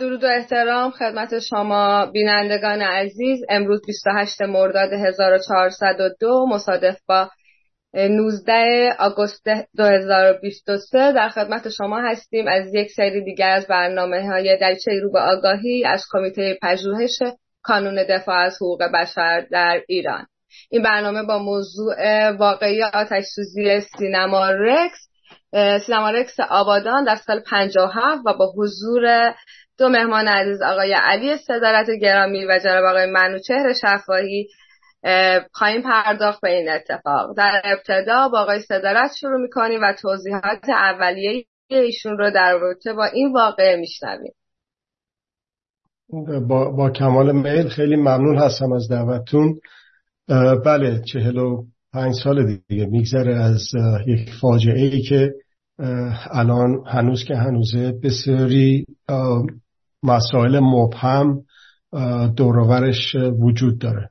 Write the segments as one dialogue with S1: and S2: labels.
S1: درود و احترام خدمت شما بینندگان عزیز. امروز 28 مرداد 1402 مصادف با 19 آگوست 2023 در خدمت شما هستیم از یک سری دیگر از برنامه های دریچه رو به آگاهی از کمیته پژوهش کانون دفاع از حقوق بشر در ایران. این برنامه با موضوع واقعی آتش سوزی سینما رکس. سینما رکس آبادان در سال 57 و با حضور دو مهمان عزیز آقای علی صدارت گرامی و جناب آقای منوچهر شفاهی خواهیم پرداخت به این اتفاق. در ابتدا با آقای صدارت شروع می‌کنیم و توضیحات اولیه ایشون رو در رابطه با این واقعه میشنویم.
S2: با, با کمال میل خیلی ممنون هستم از دعوتتون. بله چهل و پنج سال دیگه میگذره از یک فاجعه ای که الان هنوز که هنوزه بسیاری مسائل مبهم دورورش وجود داره.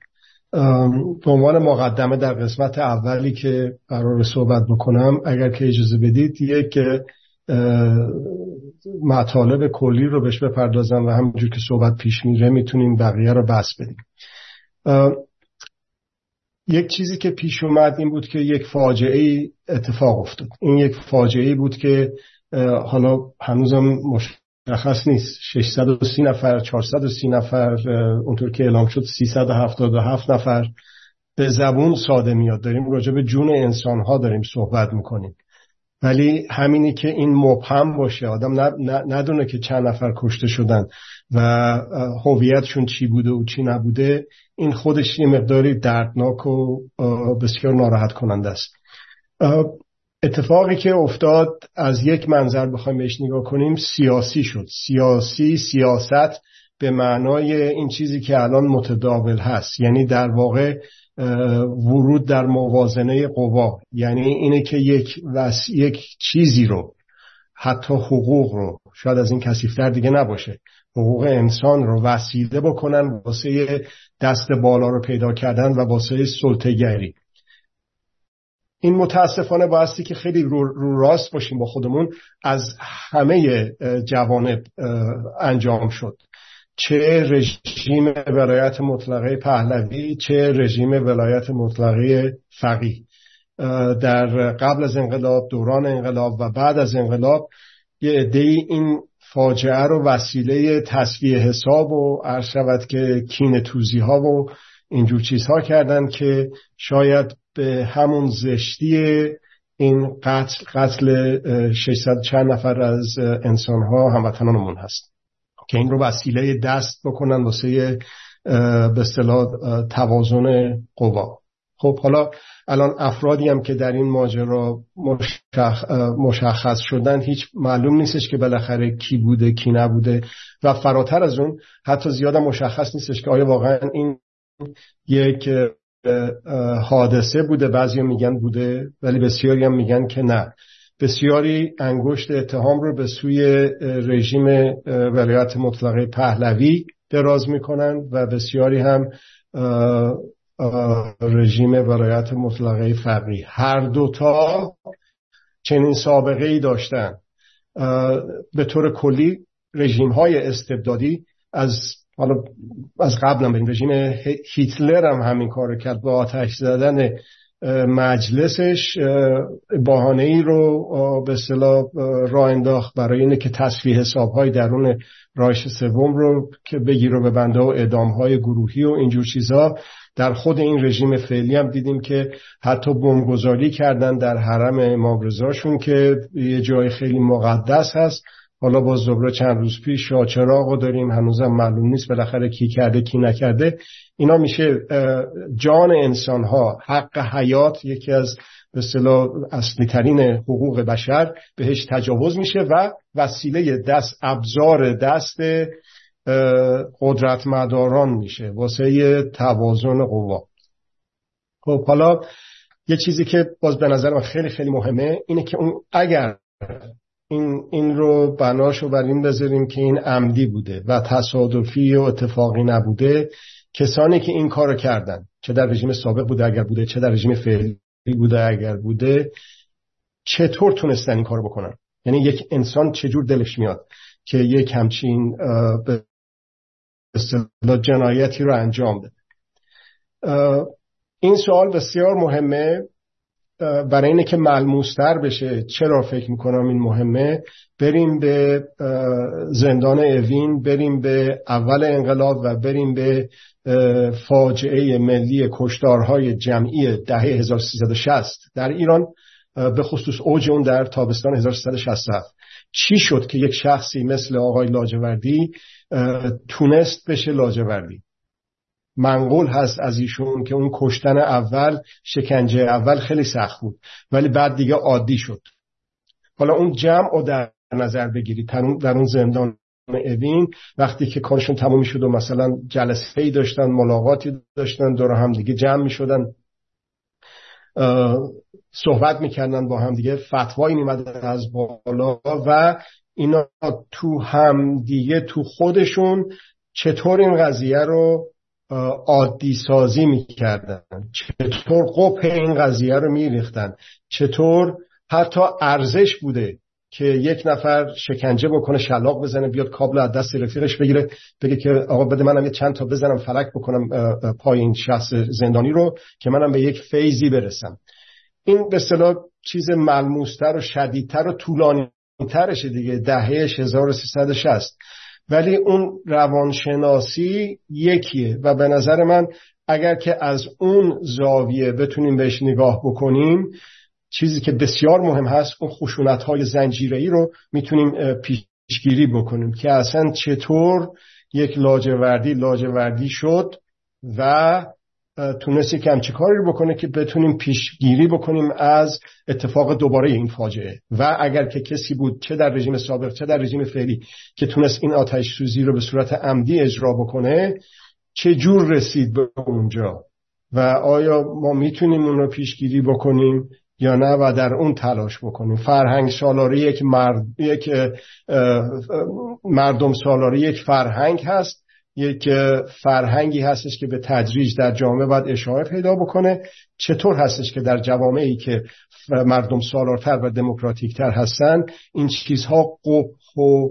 S2: به عنوان مقدمه در قسمت اولی که قرار صحبت بکنم اگر که اجازه بدید یک مطالب کلی رو بهش بپردازم و همونجور که صحبت پیش میره می‌تونیم بقیه رو بس بدیم. یک چیزی که پیش اومد این بود که یک فاجعه اتفاق افتاد. این یک فاجعه بود که حالا هنوزم مشخص نیست. 630 نفر 430 نفر اونطور که اعلام شد 377 نفر به زبون ساده میاد. داریم راجع به جون انسان ها داریم صحبت می‌کنیم. ولی همینی که این مبهم باشه آدم ندونه که چند نفر کشته شدن و هویتشون چی بوده و چی نبوده این خودش یه مقداری دردناک و بسیار ناراحت کننده است. اتفاقی که افتاد از یک منظر بخوایم بهش نگاه کنیم سیاسی شد. سیاسی سیاست به معنای این چیزی که الان متداول هست. یعنی در واقع ورود در موازنه قوا. یعنی اینه که یک, وس... یک چیزی رو حتی حقوق رو شاید از این کسیفتر دیگه نباشه. حقوق انسان رو وسیله بکنن واسه دست بالا رو پیدا کردن و واسه سلطگری این متاسفانه بایستی که خیلی رو, رو راست باشیم با خودمون از همه جوانب انجام شد. چه رژیم ولایت مطلقه پهلوی چه رژیم ولایت مطلقه فقیه. در قبل از انقلاب دوران انقلاب و بعد از انقلاب یه عده این فاجعه رو وسیله تصویه حساب و عرض شود که کین توزی ها و اینجور چیزها کردن که شاید به همون زشتی این قتل قتل 600 چند نفر از انسان ها هموطنانمون هست. که این رو وسیله دست بکنن واسه به اصطلاح توازن قوا. خب حالا الان افرادی هم که در این ماجرا مشخص شدن هیچ معلوم نیستش که بالاخره کی بوده کی نبوده و فراتر از اون حتی زیاد مشخص نیستش که آیا واقعا این یک حادثه بوده. بعضی میگن بوده ولی بسیاری هم میگن که نه. بسیاری انگشت اتهام رو به سوی رژیم ولایت مطلقه پهلوی دراز می‌کنن و بسیاری هم رژیم ولایت مطلقه فقی هر دوتا چنین سابقه ای داشتن به طور کلی رژیم های استبدادی از حالا از قبل بریم رژیم هیتلر هم همین کار کرد با آتش زدن مجلسش بهانه ای رو به اصطلاح راه انداخت برای اینه که تصفیه حساب های درون رایش سوم رو که بگیر به بنده و اعدام های گروهی و اینجور چیزها در خود این رژیم فعلی هم دیدیم که حتی بمبگذاری کردن در حرم امام که یه جای خیلی مقدس هست. حالا با زبره چند روز پیش شاچراغ رو داریم هنوزم معلوم نیست بالاخره کی کرده کی نکرده. اینا میشه جان انسان ها حق حیات یکی از به اصطلاح اصلی ترین حقوق بشر بهش تجاوز میشه و وسیله دست ابزار دست قدرت مداران میشه واسه توازن قوا. خب حالا یه چیزی که باز به نظر من خیلی خیلی مهمه اینه که اون اگر این, این رو بناشو بر این بذاریم که این عمدی بوده و تصادفی و اتفاقی نبوده. کسانی که این کارو کردن چه در رژیم سابق بوده اگر بوده چه در رژیم فعلی بوده اگر بوده چطور تونستن این کارو بکنن؟ یعنی یک انسان چجور دلش میاد که یک همچین به جنایتی رو انجام بده؟ این سوال بسیار مهمه. برای اینه که ملموستر بشه. چرا فکر می‌کنم این مهمه؟ بریم به زندان اوین بریم به اول انقلاب و بریم به فاجعه ملی کشتارهای جمعی دهه 1360 در ایران به خصوص اوج اون در تابستان 1367 چی شد که یک شخصی مثل آقای لاجوردی تونست بشه لاجوردی؟ منقول هست از ایشون که اون کشتن اول شکنجه اول خیلی سخت بود ولی بعد دیگه عادی شد. حالا اون جمع رو در نظر بگیرید. در اون زندان اوین وقتی که کارشون تموم شد و مثلا جلسه ای داشتن ملاقاتی داشتن دور هم دیگه جمع می شدن صحبت می‌کردن با هم دیگه فتوایی میمدن از بالا و اینا تو هم دیگه تو خودشون چطور این قضیه رو عادی سازی می‌کردن. چطور قپ این قضیه رو میریختن؟ چطور حتی ارزش بوده که یک نفر شکنجه بکنه شلاق بزنه بیاد کابل از دست رفیقش بگیره بگه که آقا بده منم یه چند تا بزنم فلک بکنم پای این شخص زندانی رو که منم به یک فیزی برسم. این به اصطلاح چیز ملموستر و شدیدتر و طولانی دیگه. دهه 1360 ولی اون روانشناسی یکیه و به نظر من اگر که از اون زاویه بتونیم بهش نگاه بکنیم چیزی که بسیار مهم هست اون خشونت های زنجیره ای رو می‌تونیم پیشگیری بکنیم که اصلا چطور یک لاجوردی لاجوردی شد و تونست یک همچی کاری رو بکنه که بتونیم پیشگیری بکنیم از اتفاق دوباره این فاجعه. و اگر که کسی بود چه در رژیم سابق چه در رژیم فعلی که تونست این آتش سوزی رو به صورت عمدی اجرا بکنه چه جور رسید به اونجا؟ و آیا ما می‌تونیم اون رو پیشگیری بکنیم یا نه و در اون تلاش بکنیم؟ فرهنگ سالاری یک, مرد، یک مردم سالاری یک فرهنگ هست یک فرهنگی هستش که به تدریج در جامعه باید اشاره پیدا بکنه. چطور هستش که در جوامعی که مردم سالارتر و دموکراتیکتر هستن این چیزها قبح و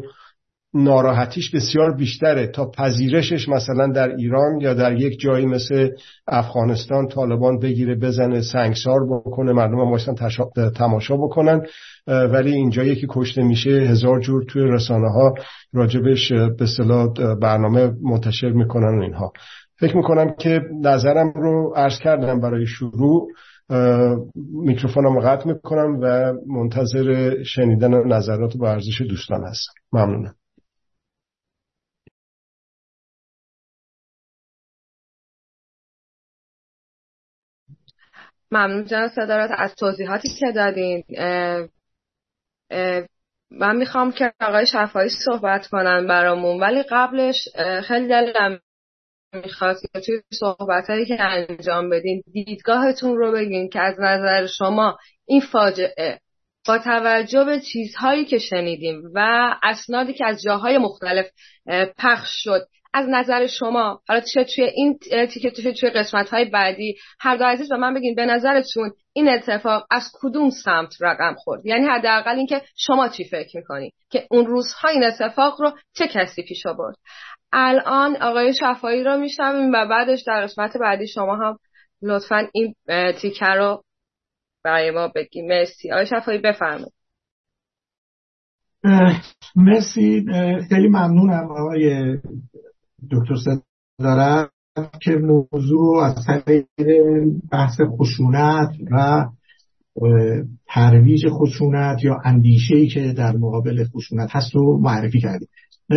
S2: ناراحتیش بسیار بیشتره. تا پذیرشش مثلا در ایران یا در یک جایی مثل افغانستان طالبان بگیره بزنه سنگسار بکنه مردم هم تماشا بکنن. ولی اینجا یکی کشته میشه هزار جور توی رسانه ها راجبش به صلاح برنامه منتشر می‌کنن و اینها. فکر می‌کنم که نظرم رو عرض کردم برای شروع. میکروفونم قطع می‌کنم و منتظر شنیدن نظرات و ارزش دوستان هستم. ممنونم.
S1: ممنون جناب صدارت. از توضیحاتی که دادین من می‌خوام که آقای شفایی صحبت کنن برامون ولی قبلش خیلی دلم می‌خواست که توی صحبت هایی که انجام بدین دیدگاهتون رو بگین که از نظر شما این فاجعه با توجه به چیزهایی که شنیدیم و اسنادی که از جاهای مختلف پخش شد از نظر شما حالا چه توی این تیکه توی توی قسمت های بعدی هر دو عزیز به من بگین به نظرتون این اتفاق از کدوم سمت رقم خورد؟ یعنی حداقل اینکه شما چی فکر می‌کنید که اون روزها این اتفاق رو چه کسی پیش آورد؟ الان آقای شفایی رو میشنویم و بعدش در قسمت بعدی شما هم لطفا این تیکه رو برای ما بگیم مرسی. آقای شفایی بفرمایید.
S3: مرسی. خیلی ممنونم آقای دکتر دارم که موضوع از طریق بحث خشونت و ترویج خشونت یا اندیشه که در مقابل خشونت هست رو معرفی کردیم.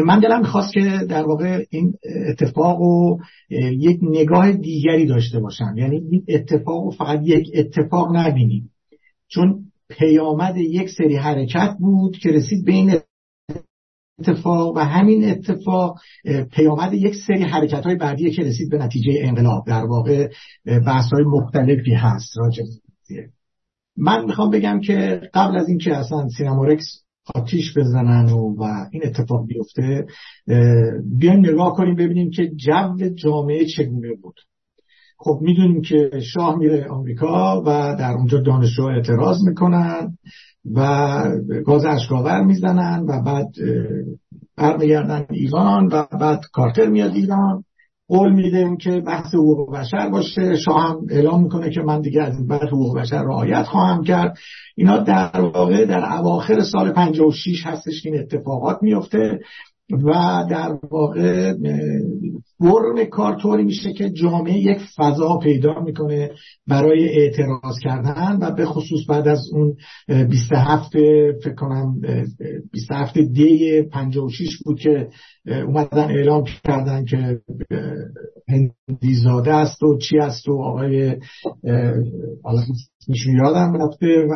S3: من دلم می‌خواست که در واقع این اتفاق رو یک نگاه دیگری داشته باشم. یعنی این اتفاق رو فقط یک اتفاق نبینیم. چون پیامد یک سری حرکت بود که رسید بین اتفاق و همین اتفاق پیامد یک سری حرکت های بعدیه که رسید به نتیجه انقلاب در واقع بحث های مختلفی هست راجع من می‌خوام بگم که قبل از اینکه اصلا سینمارکس آتیش بزنن و, و این اتفاق بیفته بیایم نگاه کنیم ببینیم که جو جامعه چگونه بود. خب می‌دونیم که شاه میره آمریکا و در اونجا دانشجو اعتراض می‌کنن. و گاز اشکاور می‌زنن و بعد برمیگردن ایران و بعد کارتر میاد ایران. قول میدیم که بحث حقوق بشر باشه. شاه هم اعلام می‌کنه که من دیگه از بعد حقوق بشر رعایت خواهم کرد. اینا در واقع در اواخر سال 56 هستش که این اتفاقات میفته و در واقع فرم کار طوری میشه که جامعه یک فضا پیدا می‌کنه برای اعتراض کردن و به خصوص بعد از اون 27 فکر کنم 27 دی 56 بود که اومدن اعلام کردن که هندی زاده است و چی است و آقای میشون یادم رفته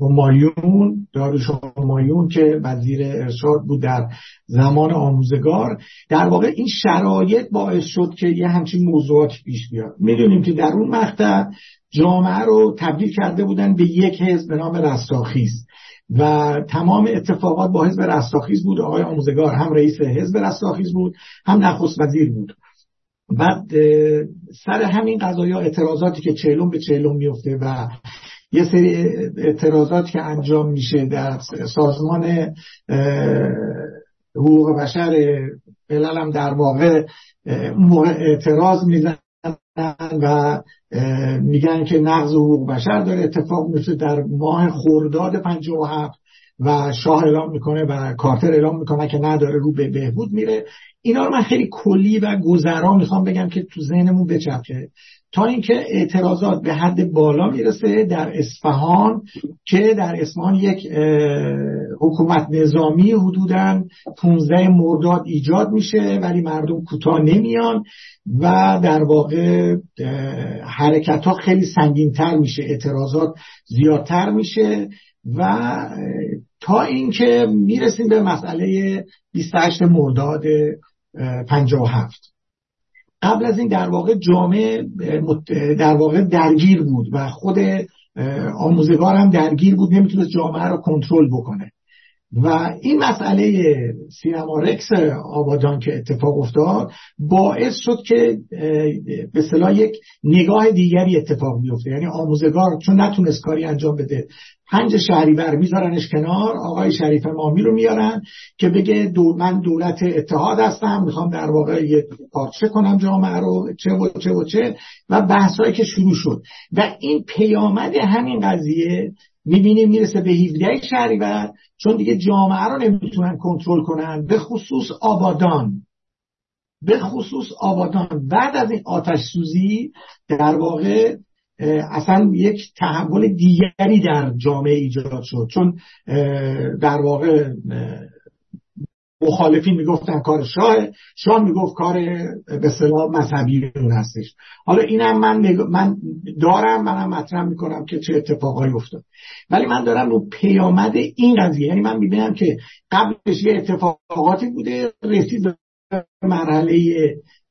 S3: همایون داروش همایون که وزیر ارشاد بود در زمان آموزگار در واقع این شرایط باعث شد که یه همچین موضوعاتی پیش بیاد. می‌دونیم که در اون مقطع جامعه رو تبدیل کرده بودن به یک حزب به نام رستاخیز و تمام اتفاقات با حزب رستاخیز بود. آقای آموزگار هم رئیس حزب رستاخیز بود هم نخست وزیر بود. بعد سر همین قضايا اعتراضاتی که چهلم به چهلم میفته و یه سری اعتراضاتی که انجام میشه در سازمان حقوق بشر ملل هم در واقع اعتراض می‌زنن و میگن که نقض حقوق بشر داره اتفاق میفته در ماه خرداد 57 و شاه اعلام می‌کنه و کارتر اعلام می‌کنه که نداره رو به بهبود میره. اینا رو من خیلی کلی و گذرا می‌خوام بگم که تو ذهنمون بچرخه. تا اینکه اعتراضات به حد بالا می‌رسه در اصفهان که در اصفهان یک حکومت نظامی حدودا 15 مرداد ایجاد میشه ولی مردم کوتاه نمیان و در واقع حرکت ها خیلی سنگین تر میشه اعتراضات زیادتر میشه و تا اینکه می‌رسیم به مسئله 28 مرداد 57 قبل از این در واقع جامعه در واقع درگیر بود و خود آموزگار هم درگیر بود نمی‌تونست جامعه رو کنترل بکنه. و این مسئله سینما رکس آبادان که اتفاق افتاد باعث شد که به صلاح یک نگاه دیگری اتفاق بیفته. یعنی آموزگار چون نتونست کاری انجام بده پنج شهریور میذارنش کنار آقای شریف مامی رو میارن که بگه دو من دولت اتحاد هستم می‌خوام در واقع یه پارچه کنم جامعه رو چه و چه و چه و بحثایی که شروع شد. و این پیامد همین قضیه می‌بینیم می‌رسه به 17 شهریور چون دیگه جامعه رو نمی‌تونن کنترل کنن. به خصوص آبادان. به خصوص آبادان. بعد از این آتش سوزی در واقع اصلا یک تحول دیگری در جامعه ایجاد شد. چون در واقع مخالفین می‌گفتن کار شاه شاه می‌گفت کار به صلاح مذهبی اون هستش. حالا اینم من من دارم منم مطرح می‌کنم که چه اتفاقایی افتاد. ولی من دارم رو پیامد این قضیه یعنی من می‌بینم که قبلش یه اتفاقاتی بوده رسید مرحله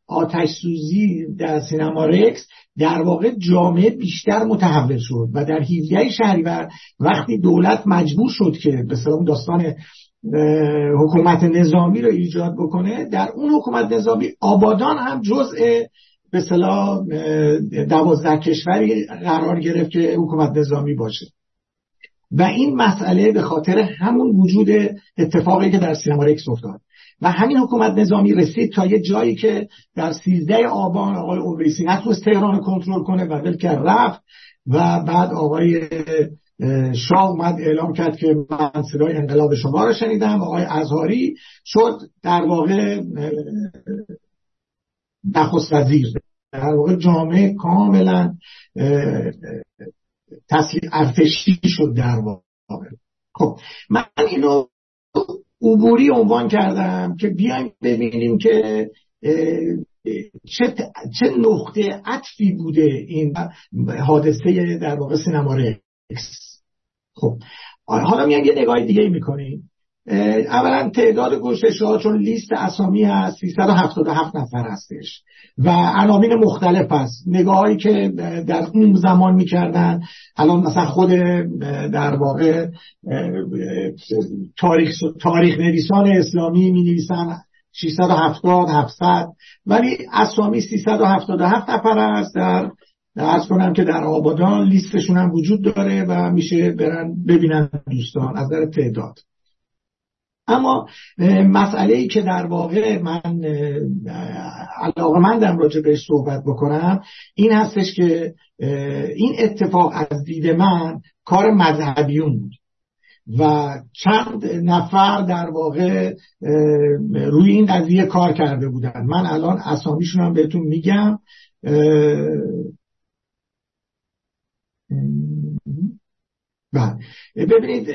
S3: آتش سوزی در سینما رکس در واقع جامعه بیشتر متحول شد و در 17 شهریور وقتی دولت مجبور شد که به داستان حکومت نظامی رو ایجاد بکنه. در اون حکومت نظامی آبادان هم جزء به صلاح دوازده کشوری قرار گرفت که حکومت نظامی باشه. و این مسئله به خاطر همون وجود اتفاقی که در سینما رکس افتاد. و همین حکومت نظامی رسید تا یه جایی که در سیزده آبان آقای اویسی نتونست تهران کنترل کنه و ول رفت و بعد آقای شاه اومد اعلام کرد که من صدای انقلاب شما رو شنیدم. آقای ازهاری شد در واقع نخست وزیر در واقع جامعه کاملا تسلیم ارتشی شد در واقع. خب من اینو عبوری عنوان کردم که بیایم ببینیم که چه, چه نقطه عطفی بوده این حادثه در واقع سینما رکس خب حالا میان یه نگاه دیگه می‌کنیم اولا تعداد گشتش ها چون لیست اسامی هست 377 نفر هستش و عناوین مختلف هست. نگاهی که در اون زمان می‌کردن الان مثلا خود در واقع تاریخ, تاریخ نویسان اسلامی می نویسن 670 700 ولی اسامی 377 نفر است در ارز کنم که در آبادان لیستشون هم وجود داره و میشه برن ببینن دوستان از در تعداد. اما مسئله ای که در واقع من علاقه مندم راجع بهش صحبت بکنم این هستش که این اتفاق از دید من کار مذهبیون بود و چند نفر در واقع روی این قضیه کار کرده بودن. من الان اسامیشون هم بهتون میگم ببینید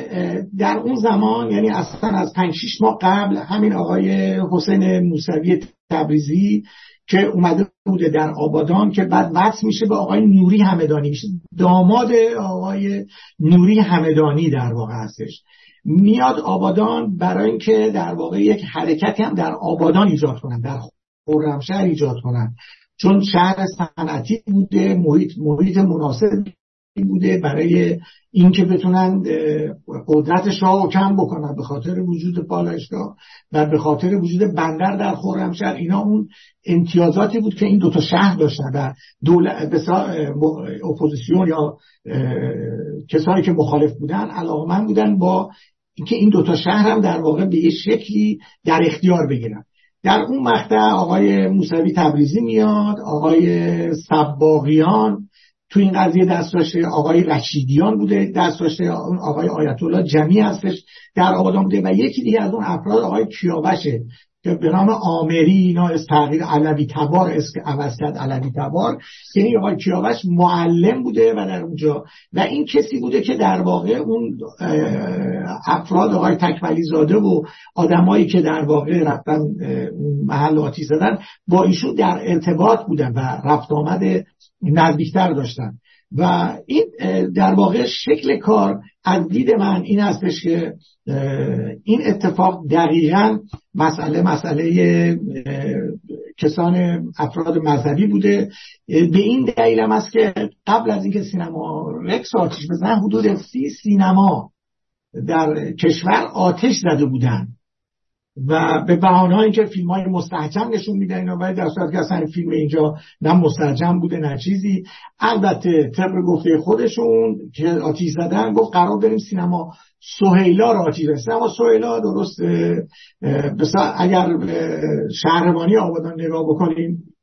S3: در اون زمان یعنی اصلا از 5 6 ماه قبل همین آقای حسین موسوی تبریزی که اومده بوده در آبادان که بعد وصل میشه به آقای نوری همدانی. میشه داماد آقای نوری همدانی در واقع هستش. میاد آبادان برای اینکه در واقع یک حرکتی هم در آبادان ایجاد کنن در خرمشهر ایجاد کنن. چون شهر صنعتی بوده محیط محیط مناسب بوده برای اینکه بتونن قدرت شاه رو کم بکنن به خاطر وجود پالایشگاه و به خاطر وجود بندر در خرمشهر اینا اون امتیازاتی بود که این دوتا شهر داشتن و دولت اپوزیسیون یا کسانی که مخالف بودن علاقمند بودن با اینکه این دوتا شهر هم در واقع به یه شکلی در اختیار بگیرن. در اون مقطع آقای موسوی تبریزی میاد آقای سباقیان تو این قضیه دست داشته آقای رشیدیان بوده دست داشته آقای آیت الله جمی هستش در آبادان بوده و یکی دیگه از اون افراد آقای کیاوشه که به نام آمری اینا از تغییر علوی تبار اسم عوض کرد علوی تبار. یعنی آقای کیاوش معلم بوده و در اونجا. و این کسی بوده که در واقع اون افراد آقای تکولی زاده و آدمایی که در واقع رفتن محل آتی زدن با ایشون در ارتباط بودن و رفت آمد نزدیکتر داشتن. و این در واقع شکل کار از دید من این هستش که این اتفاق دقیقا مسئله مسئله کسان افراد مذهبی بوده. به این دلیل هم است که قبل از اینکه سینما رکس آتیش بزنن حدود سی سینما در کشور آتش زده بودن. و به بهانه که فیلم های مستحجم نشون میدن اینا ولی در صورت که اصلا فیلم اینجا نه مستحجم بوده نه چیزی. البته طبق گفته خودشون که آتیش زدن گفت قرار بریم سینما. سهیلا رو آتیش زدن. سینما سهیلا درست اگر شهربانی آبادان نگاه بکنیم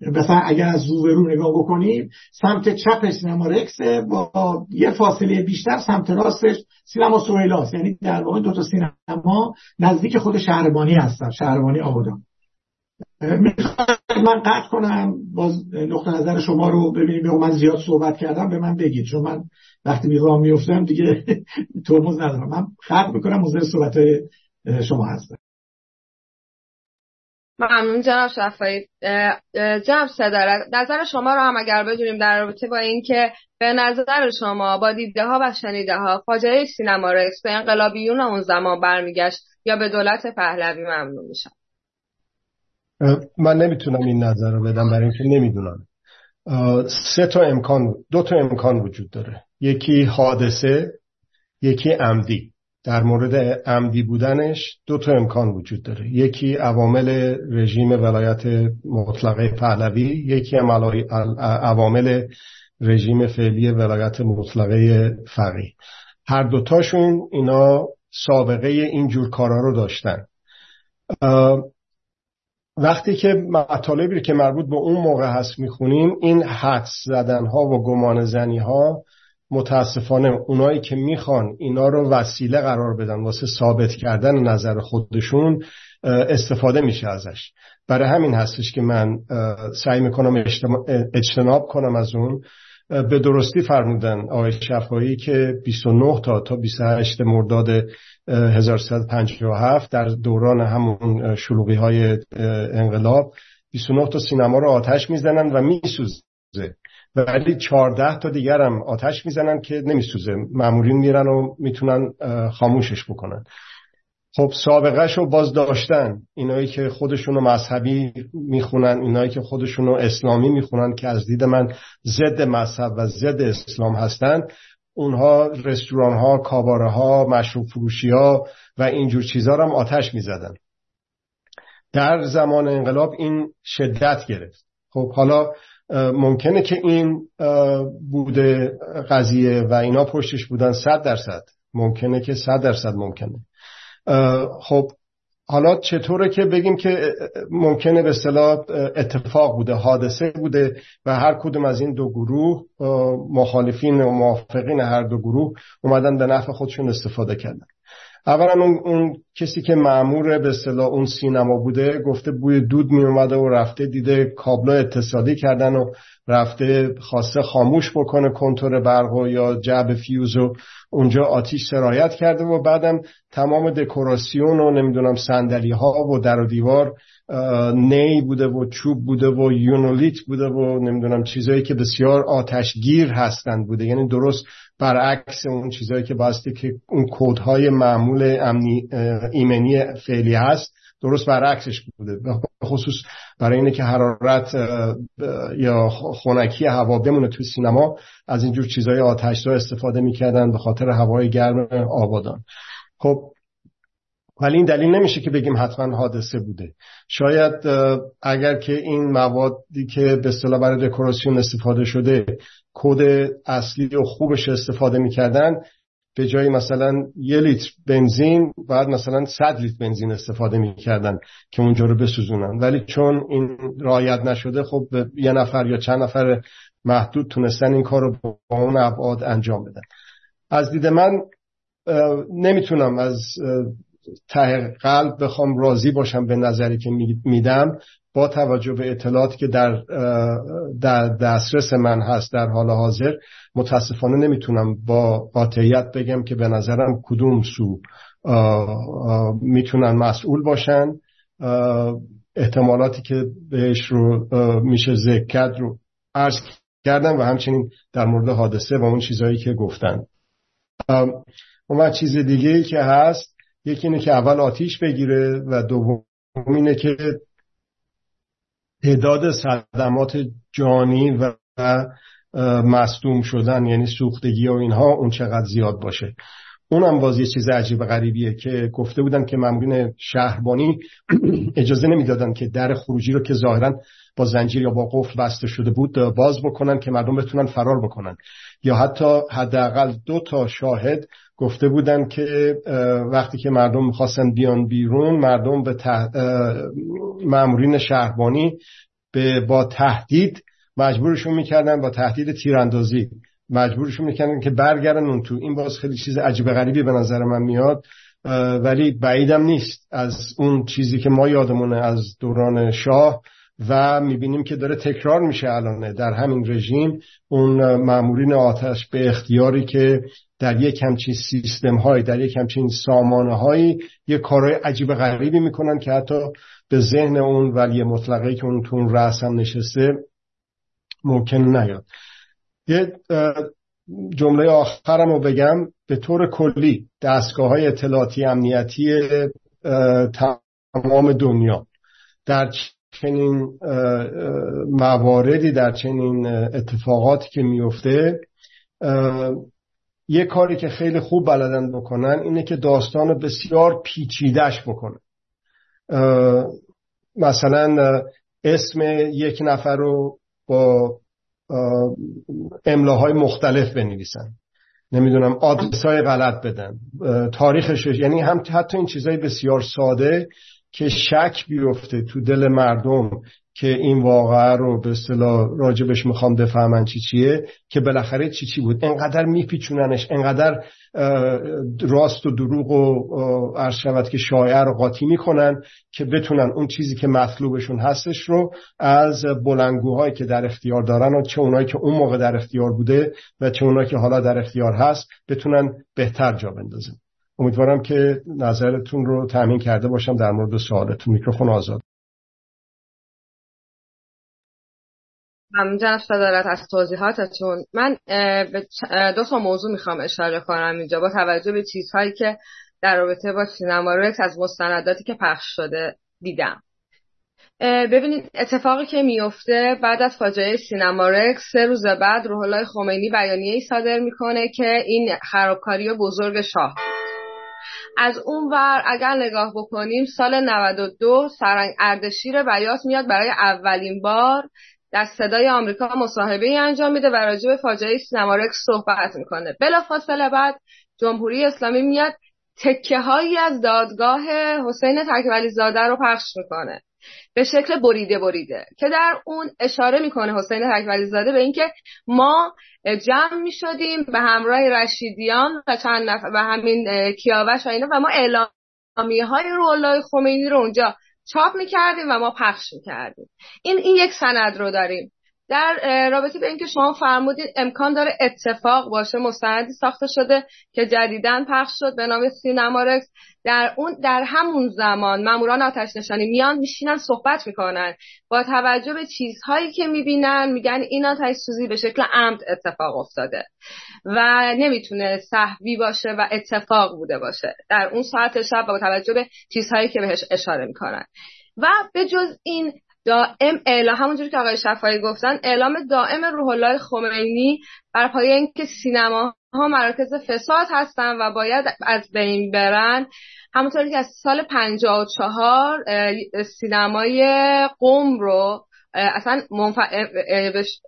S3: مثلا اگر از رو نگاه بکنیم سمت چپ سینما رکس با یه فاصله بیشتر سمت راستش سینما سویلاست یعنی در واقع دو تا سینما نزدیک خود شهربانی هستن شهربانی آبادان. من قطع کنم باز نقطه نظر شما رو ببینیم. به من زیاد صحبت کردم به من بگید. چون من وقتی می راه میفتم دیگه ترمز ندارم. من قطع می‌کنم موزه صحبت شما هستم
S1: ممنون جناب شفایی. جناب صدارت نظر شما رو هم اگر بدونیم در رابطه با اینکه به نظر شما با دیده ها و شنیده ها فاجعه سینما رکس به انقلابیون اون زمان برمیگشت یا به دولت پهلوی ممنون میشن
S2: من نمی‌تونم این نظر رو بدم برای اینکه نمی‌دونم. سه تا امکان دو تا امکان وجود داره. یکی حادثه یکی عمدی. در مورد عمدی بودنش دو تا امکان وجود داره. یکی عوامل رژیم ولایت مطلقه پهلوی یکی هم عوامل رژیم فعلی ولایت مطلقه فقی هر دوتاشون اینا سابقه این جور کارا رو داشتن. وقتی که مطالبی که مربوط به اون موقع هست می‌خونیم این حدس زدن ها و گمان زنی ها متاسفانه اونایی که می‌خوان اینا رو وسیله قرار بدن واسه ثابت کردن نظر خودشون استفاده میشه ازش. برای همین هستش که من سعی می‌کنم اجتناب کنم از اون. به درستی فرمودن آقای شفایی که 29 تا تا 28 مرداد 1357 در دوران همون شلوغی های انقلاب 29 تا سینما رو آتش می‌زنن و میسوزه. ولی چهارده تا دیگر هم آتش می‌زنن که نمیسوزه. معمولین میرن و می‌تونن خاموشش بکنن. خب سابقه رو باز داشتن اینایی که خودشونو مذهبی می‌خونن اینایی که خودشونو اسلامی می‌خونن که از دید من ضد مذهب و ضد اسلام هستن اونها رستوران ها کاباره ها مشروب فروشی ها و اینجور چیزها رو هم آتش می‌زدن. در زمان انقلاب این شدت گرفت. خب حالا ممکنه که این بوده قضیه و اینا پشتش بودن صد درصد. ممکنه که صد درصد ممکنه. خب حالا چطوره که بگیم که ممکنه به اصطلاح اتفاق بوده حادثه بوده و هر کدوم از این دو گروه مخالفین و موافقین هر دو گروه اومدن به نفع خودشون استفاده کردن. اولا اون, اون کسی که معمور به اصطلاح اون سینما بوده گفته بوی دود می اومده و رفته دیده کابلا اتصالی کردن و رفته خواسته خاموش بکنه کنتور برق و یا جعب فیوز و اونجا آتیش سرایت کرده و بعدم تمام دکوراسیون و نمی‌دونم سندلی ها و در و دیوار نی بوده و چوب بوده و یونولیت بوده و نمی‌دونم چیزایی که بسیار آتشگیر هستند بوده. یعنی درست برعکس اون چیزایی که باستی که اون کودهای معمول امنی ایمنی فعلی هست درست برعکسش بوده. خصوص برای اینه که حرارت یا خونکی هوا بمونه توی سینما از اینجور چیزهای آتشزا استفاده می‌کردن به خاطر هوای گرم آبادان. خب ولی این دلیل نمیشه که بگیم حتما حادثه بوده. شاید اگر که این موادی که به اصطلاح برای دکوراسیون استفاده شده کد اصلی و خوبش استفاده می‌کردن به جای مثلا یه لیتر بنزین بعد مثلا صد لیتر بنزین استفاده می‌کردن که اونجا رو بسوزونن. ولی چون این رایت نشده خب یه نفر یا چند نفر محدود تونستن این کار رو با اون ابعاد انجام بدن. از دید من نمی‌تونم از ته قلب بخوام راضی باشم به نظری که میدم با توجه به اطلاعاتی که در, در دسترس من هست در حال حاضر متاسفانه نمی‌تونم با قاطعیت بگم که به نظرم کدوم سو می‌تونن مسئول باشن. احتمالاتی که بهش رو میشه ذکر رو عرض کردم و همچنین در مورد حادثه و اون چیزهایی که گفتن. اون چیز دیگه ای که هست یکی اینه که اول آتیش بگیره و دوم اینه که تعداد صدمات جانی و مصدوم شدن یعنی سوختگی و اینها اون چقدر زیاد باشه. اونم باز یه چیز عجیب غریبیه که گفته بودن که مامورین شهربانی اجازه نمی‌دادن که در خروجی رو که ظاهرا با زنجیر یا با قفل بسته شده بود باز بکنن که مردم بتونن فرار بکنن. یا حتی حداقل دو تا شاهد گفته بودن که وقتی که مردم می‌خواستن بیان بیرون مردم به تح... مامورین شهربانی به با تهدید مجبورشون می‌کردن با تهدید تیراندازی. مجبورشون می‌کردن که برگردن اون تو. این باز خیلی چیز عجیب غریبی به نظر من میاد. ولی بعیدم نیست. از اون چیزی که ما یادمونه از دوران شاه و می‌بینیم که داره تکرار میشه الانه در همین رژیم اون معمورین آتش به اختیاری که در یک همچین سیستم های در یک همچین سامانه هایی یه کارهای عجیب غریبی می‌کنن که حتی به ذهن اون ولی مطلقه که اون تو اون رأس هم نشسته ممکن نیاد. یه جمله آخرم رو بگم. به طور کلی دستگاه های اطلاعاتی امنیتی تمام دنیا در چنین مواردی در چنین اتفاقاتی که میفته یه کاری که خیلی خوب بلدن بکنن اینه که داستان بسیار پیچیدش بکنن. مثلا اسم یک نفر رو با املاهای مختلف بنویسن. نمی‌دونم آدرس های غلط بدن. تاریخش یعنی هم حتی این چیزهای بسیار ساده که شک بیفته تو دل مردم. که این واقعه رو به اصطلاح راجبش می‌خوام بفهمن چی چیه که بالاخره چی چی بود. انقدر میپیچوننش انقدر راست و دروغ و عرض که شایع رو قاطی می‌کنن که بتونن اون چیزی که مطلوبشون هستش رو از بلنگوهایی که در اختیار دارن و چه اونایی که اون موقع در اختیار بوده و چه اونایی که حالا در اختیار هست بتونن بهتر جا بندازن. امیدوارم که نظرتون رو تامین کرده باشم. در مورد سوالتون میکروفون آزاد.
S1: ممنون صدارت از توضیحاتتون من به دو تا موضوع می‌خوام اشاره کنم اینجا با توجه به چیزهایی که در رابطه با سینما رکس از مستنداتی که پخش شده دیدم. ببینید اتفاقی که میفته بعد از فاجعه سینما رکس سه روز بعد روح الله خمینی بیانیه ای صادر می‌کنه که این خرابکاری بزرگ شاه. از اون ور اگر نگاه بکنیم سال 92 سرهنگ اردشیر بیات میاد برای اولین بار در صدای آمریکا مصاحبه ای انجام میده و راجع به فاجعه سینما رکس صحبت می‌کنه. بلافاصله بعد جمهوری اسلامی میاد تکه هایی از دادگاه حسین تکولی زاده رو پخش می‌کنه. به شکل بریده بریده. که در اون اشاره می‌کنه حسین تکولی زاده به اینکه ما جمع می‌شدیم به همراه رشیدیان و چند نفر و همین کیاوش و اینا و ما اعلامیه های رولای خمینی رو اونجا چاپ می‌کردیم و ما پخش می‌کردیم. این این یک سند رو داریم. در رابطه به اینکه شما فرمودید امکان داره اتفاق باشه مستندی ساخته شده که جدیدن پخش شد به نام سینمارکس. در اون در همون زمان ماموران آتش نشانی میان میشینن صحبت می‌کنن. با توجه به چیزهایی که می‌بینن میگن این آتش سوزی به شکل عمد اتفاق افتاده و نمی‌تونه صحوی باشه و اتفاق بوده باشه. در اون ساعت شب با توجه به چیزهایی که بهش اشاره می‌کنن. و به جز این دائم اعلام همونجوری که آقای شفایی گفتن اعلام دائم روح الله خمینی بر پایه اینکه سینما ها مراکز فساد هستن و باید از بین برن. همونطوری که از سال 54 سینمای قوم رو اصلا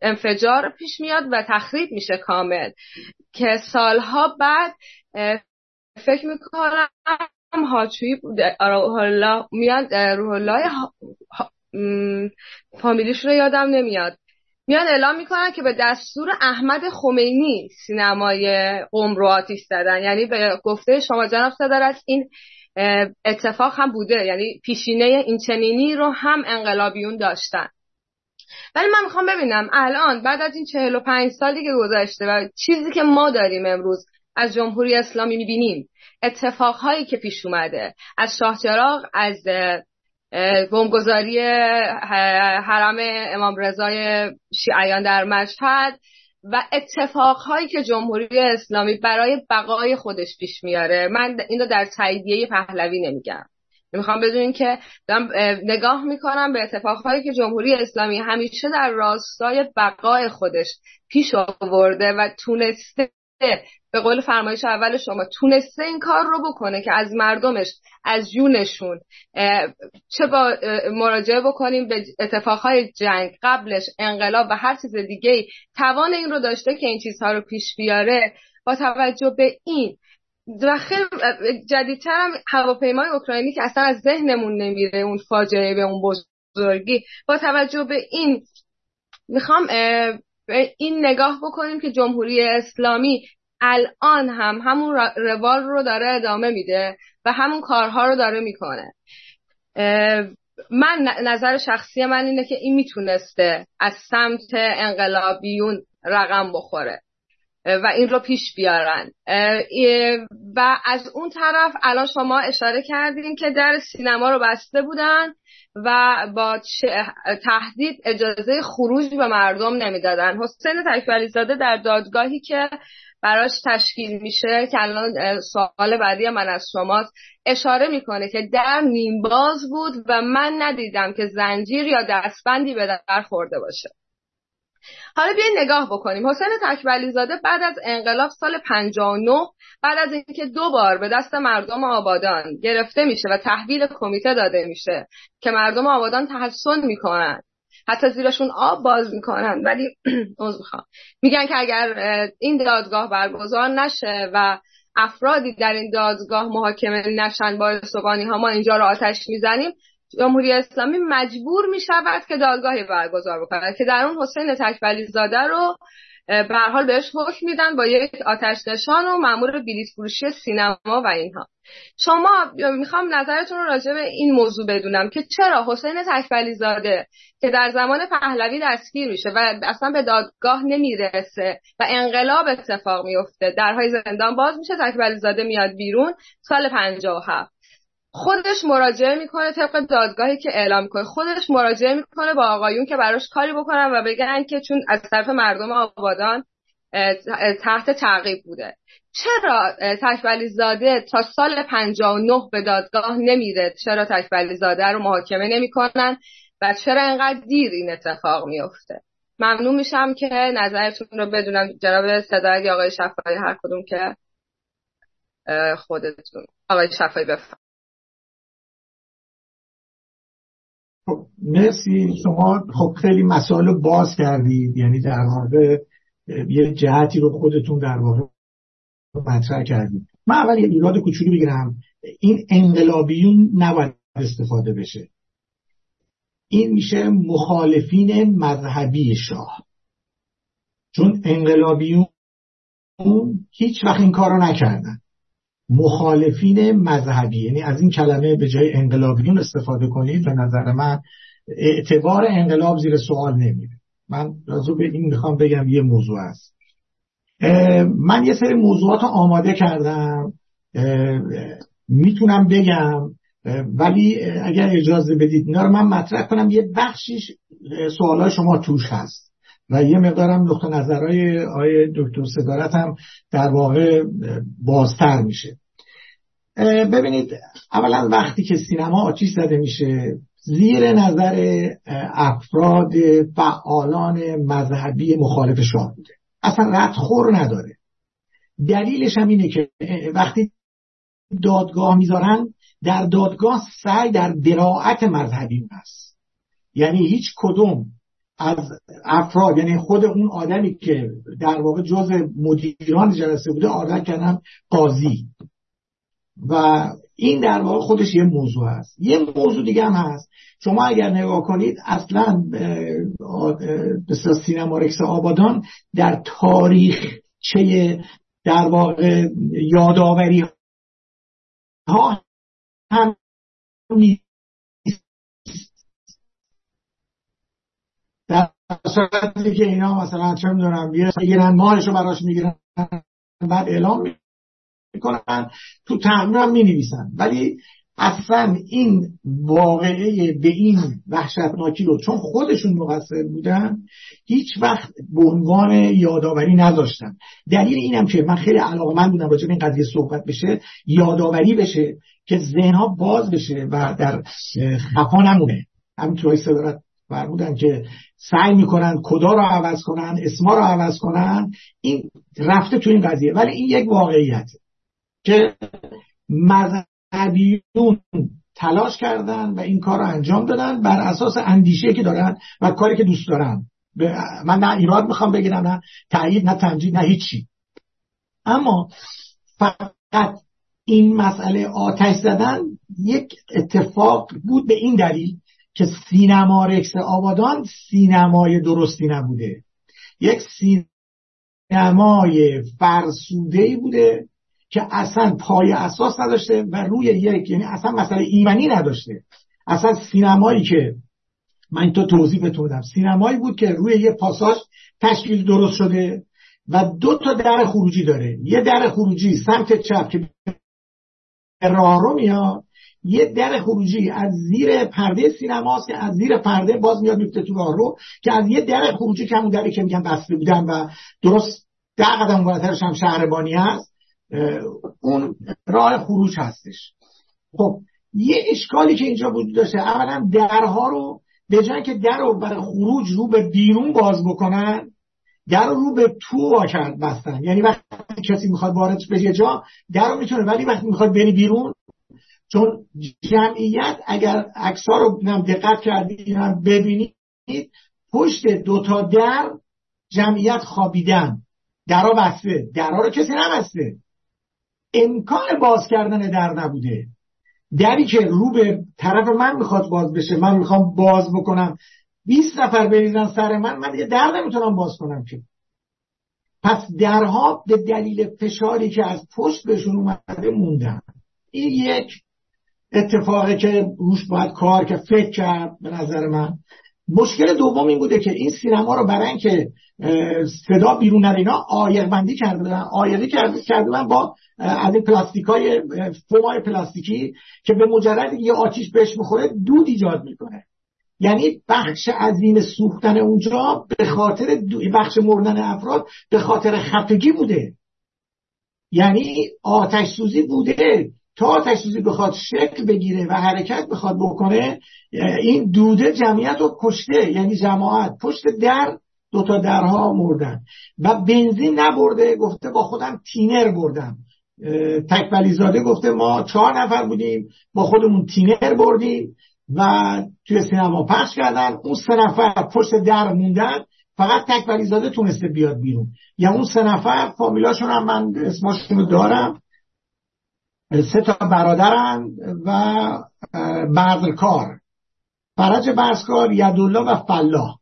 S1: انفجار پیش میاد و تخریب میشه کامل. که سالها بعد فکر می‌کنم هاچوی روح الله میاد روح الله فامیلیش رو یادم نمیاد. میان اعلام می‌کنن که به دستور احمد خمینی سینمای قم رو آتیش زدن. یعنی به گفته شما جناب صدارت این اتفاق هم بوده. یعنی پیشینه این چنینی رو هم انقلابیون داشتن. ولی من می‌خوام ببینم الان بعد از این چهل و پنج سالی که گذشته و چیزی که ما داریم امروز از جمهوری اسلامی می‌بینیم اتفاقهایی که پیش اومده از شاه از بمبگذاری حرم امام رضای شیعیان در مشهد و اتفاقهایی که جمهوری اسلامی برای بقای خودش پیش میاره. من اینو در تاییدیه پهلوی نمیگم. می‌خوام بدونین که نگاه می‌کنم به اتفاقهایی که جمهوری اسلامی همیشه در راستای بقای خودش پیش آورده و تونسته به قول فرمایش اول شما تونسته این کار رو بکنه که از مردمش از جونشون چه با مراجعه بکنیم به اتفاقهای جنگ قبلش انقلاب و هر چیز دیگه توان این رو داشته که این چیزها رو پیش بیاره با توجه به این. و خیلی جدیدتر هم هواپیمای اوکراینی که اصلا از ذهنمون نمیره اون فاجعه به اون بزرگی. با توجه به این می‌خوام به این نگاه بکنیم که جمهوری اسلامی الان هم همون روال رو داره ادامه میده و همون کارها رو داره می‌کنه. من نظر شخصی من اینه که این می‌تونسته از سمت انقلابیون رقم بخوره. و این رو پیش بیارن. و از اون طرف الان شما اشاره کردیم که در سینما رو بسته بودن و با تهدید اجازه خروج به مردم نمی‌دادن. حسین تکبری زاده در دادگاهی که براش تشکیل میشه که الان سوال بعدی من از شماست اشاره می‌کنه که در نیمباز بود و من ندیدم که زنجیر یا دستبندی به در خورده باشه. حالا بیاین نگاه بکنیم. حسین تکبلی زاده بعد از انقلاب سال 59 بعد از اینکه دو بار به دست مردم آبادان گرفته میشه و تحویل کمیته داده میشه که مردم آبادان تحسن می‌کنن. حتی زیرشون آب باز می‌کنن. ولی می‌خوام. میگن که اگر این دادگاه برگزار نشه و افرادی در این دادگاه محاکمه نشن با سوگانی ها ما اینجا رو آتش می‌زنیم جمهوری اسلامی مجبور می شود که دادگاهی برگزار بکند که در اون حسین تکبلی زاده رو به حال بهش حکم میدن با یک آتش نشان و مامور بلیط فروشی سینما و اینها. شما می‌خوام نظرتون رو راجع به این موضوع بدونم که چرا حسین تکبلی زاده که در زمان پهلوی دستگیر میشه و اصلا به دادگاه نمی‌رسه و انقلاب اتفاق میفته درهای زندان باز میشه تکبلی زاده میاد بیرون سال 57 خودش مراجعه می‌کنه طبق دادگاهی که اعلام کنه خودش مراجعه می‌کنه با آقایون که براش کاری بکنن و بگن که چون از طرف مردم آبادان تحت تعقیب بوده. چرا تکبلی زاده تا سال 59 به دادگاه نمیره؟ چرا تکبلی زاده رو محاکمه نمی‌کنن و چرا انقدر دیر این اتفاق میفته ممنون میشم که نظرتون رو بدونم. جناب صدای آقای شفایی هر کدوم که خودتون. آقای شفایی بفرم
S3: خب مرسی. شما خب خیلی مسائل باز کردید. یعنی در واقع یه جهتی رو خودتون در واقع مطرح کردید. من اول یه ایراد کوچولو بگیرم. این انقلابیون نباید استفاده بشه. این میشه مخالفین مذهبی شاه. چون انقلابیون هیچ وقت این کارو نکردن. مخالفین مذهبی. یعنی از این کلمه به جای انقلابیون استفاده کنید به نظر من اعتبار انقلاب زیر سوال نمیره. من راضی به این می‌خوام بگم یه موضوع است. من یه سری موضوعات آماده کردم. می‌تونم بگم ولی اگر اجازه بدید اینا رو من مطرح کنم. یه بخشیش سوالای شما توش هست. و یه مقدارم نقطه نظرهای آیه دکتر صدارت هم در واقع بازتر میشه. ببینید اولا وقتی که سینما آتیش زده میشه زیر نظر افراد فعالان مذهبی مخالف شاه بوده. اصلا ردخور نداره. دلیلش هم اینه که وقتی دادگاه می‌ذارن در دادگاه سعی در دراعت مذهبی هست. یعنی هیچ کدوم از افراد یعنی خود اون آدمی که در واقع جز مدیران جلسه بوده آدم کردن قاضی. و این در واقع خودش یه موضوع هست. یه موضوع دیگه هم هست. شما اگر نگاه کنید اصلا بسیار سینما رکس آبادان در تاریخ چه در واقع یادآوری ها هم در صورتی که اینا مثلا چه می‌دونم یه ماهشو براش می‌گیرن بعد اعلام می‌کنن. تو تعمیر هم می‌نویسن. ولی اصلا این واقعه به این وحشتناکی رو چون خودشون مقصر بودن هیچ وقت به عنوان یادآوری نذاشتن. دلیل اینم که من خیلی علاقمند بودم راجع این قضیه صحبت بشه یادآوری بشه که ذهنها باز بشه و در خفا نمونه. همینطور صدارت فرمودن که سعی می‌کنن کدا رو عوض کنن اسما رو عوض کنن این رفته تو این قضیه. ولی این یک واقعیت که مذهبیون تلاش کردن و این کار رو انجام دادن بر اساس اندیشه که دارن و کاری که دوست دارن. من نه ایراد می‌خوام بگیرم نه تایید نه تمجید نه هیچی. اما فقط این مسئله آتش زدن یک اتفاق بود به این دلیل که سینما رکس آبادان سینمای درستی نبوده. یک سینمای فرسوده ای بوده که اصلا پای اساس نداشته و روی یک یعنی اصلا مسئله ایمنی نداشته. اصلا سینمایی که من تو توضیح بتونم سینمایی بود که روی یه پاساژ تشکیل درست شده و دو تا در خروجی داره. یه در خروجی سمت چپ که راه رو میاد یه در خروجی از زیر پرده سینماست که از زیر پرده باز میاد میفته تو راه رو که از یه در خروجی که همون دری که میگن بسته بودن و درست ده قدم بالاترش هم شهربانی هست اون راه خروج هستش. خب یه اشکالی که اینجا وجود داشته اولا درها رو به جای که در رو برای خروج رو به بیرون باز بکنن در رو به تو وا بستن. یعنی وقتی کسی می‌خواد وارد بشه جا در رو می‌تونه ولی وقتی می‌خواد بری بیرون چون جمعیت اگر اکسا رو دقت کردید ببینید پشت دوتا در جمعیت خوابیدن. درا بسته. درا رو کسی نبسته. امکان باز کردن در نبوده. دری که رو به طرف من می‌خواد باز بشه من می‌خوام باز بکنم. 20 نفر بریزن سر من من دیگه در نمی‌تونم باز کنم که. پس درها به دلیل فشاری که از پشت بهشون اومده موندن. این یک اتفاقی که روش باید کار که فکر کرد به نظر من. مشکل دوم این بوده که این سینما رو برای اینکه صدا بیرون نره اینا آیق بندی کرده بودن. آیقی کرده کرده با از این پلاستیک های فومای پلاستیکی که به مجرد یه آتیش بهش می‌خوره دود ایجاد می‌کنه. یعنی بخش عظیم سوختن اونجا به خاطر بخش مردن افراد به خاطر خفگی بوده. یعنی آتش سوزی بوده. تا آتش سوزی بخواد شکل بگیره و حرکت بخواد بکنه این دوده جمعیت رو کشته یعنی جماعت پشت در دوتا درها مردن. و بنزین نبرده گفته با خودم تینر بردم. تکبلی زاده گفته ما چهار نفر بودیم با خودمون تینر بردیم و توی سینما پخش کردن. اون سه نفر پشت در موندن فقط تکبلی زاده تونسته بیاد بیرون. یا اون سه نفر فامیلاشون هم من اسمشون رو دارم. سه تا برادرن و بردرکار فرج برزکار یدالله و فلاح.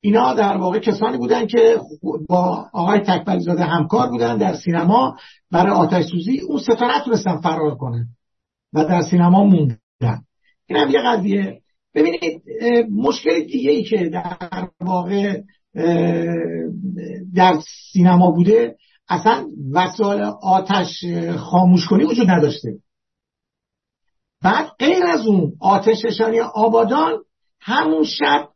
S3: اینا در واقع کسانی بودن که با آقای تکبری زاده همکار بودن در سینما برای آتش سوزی. اون ستا نتونستن فرار کنن و در سینما موندن. این هم یه قضیه. ببینید مشکل دیگه ای که در واقع در سینما بوده اصلا وسایل آتش خاموش کنی وجود نداشته. بعد غیر از اون آتش نشانی آبادان همون شب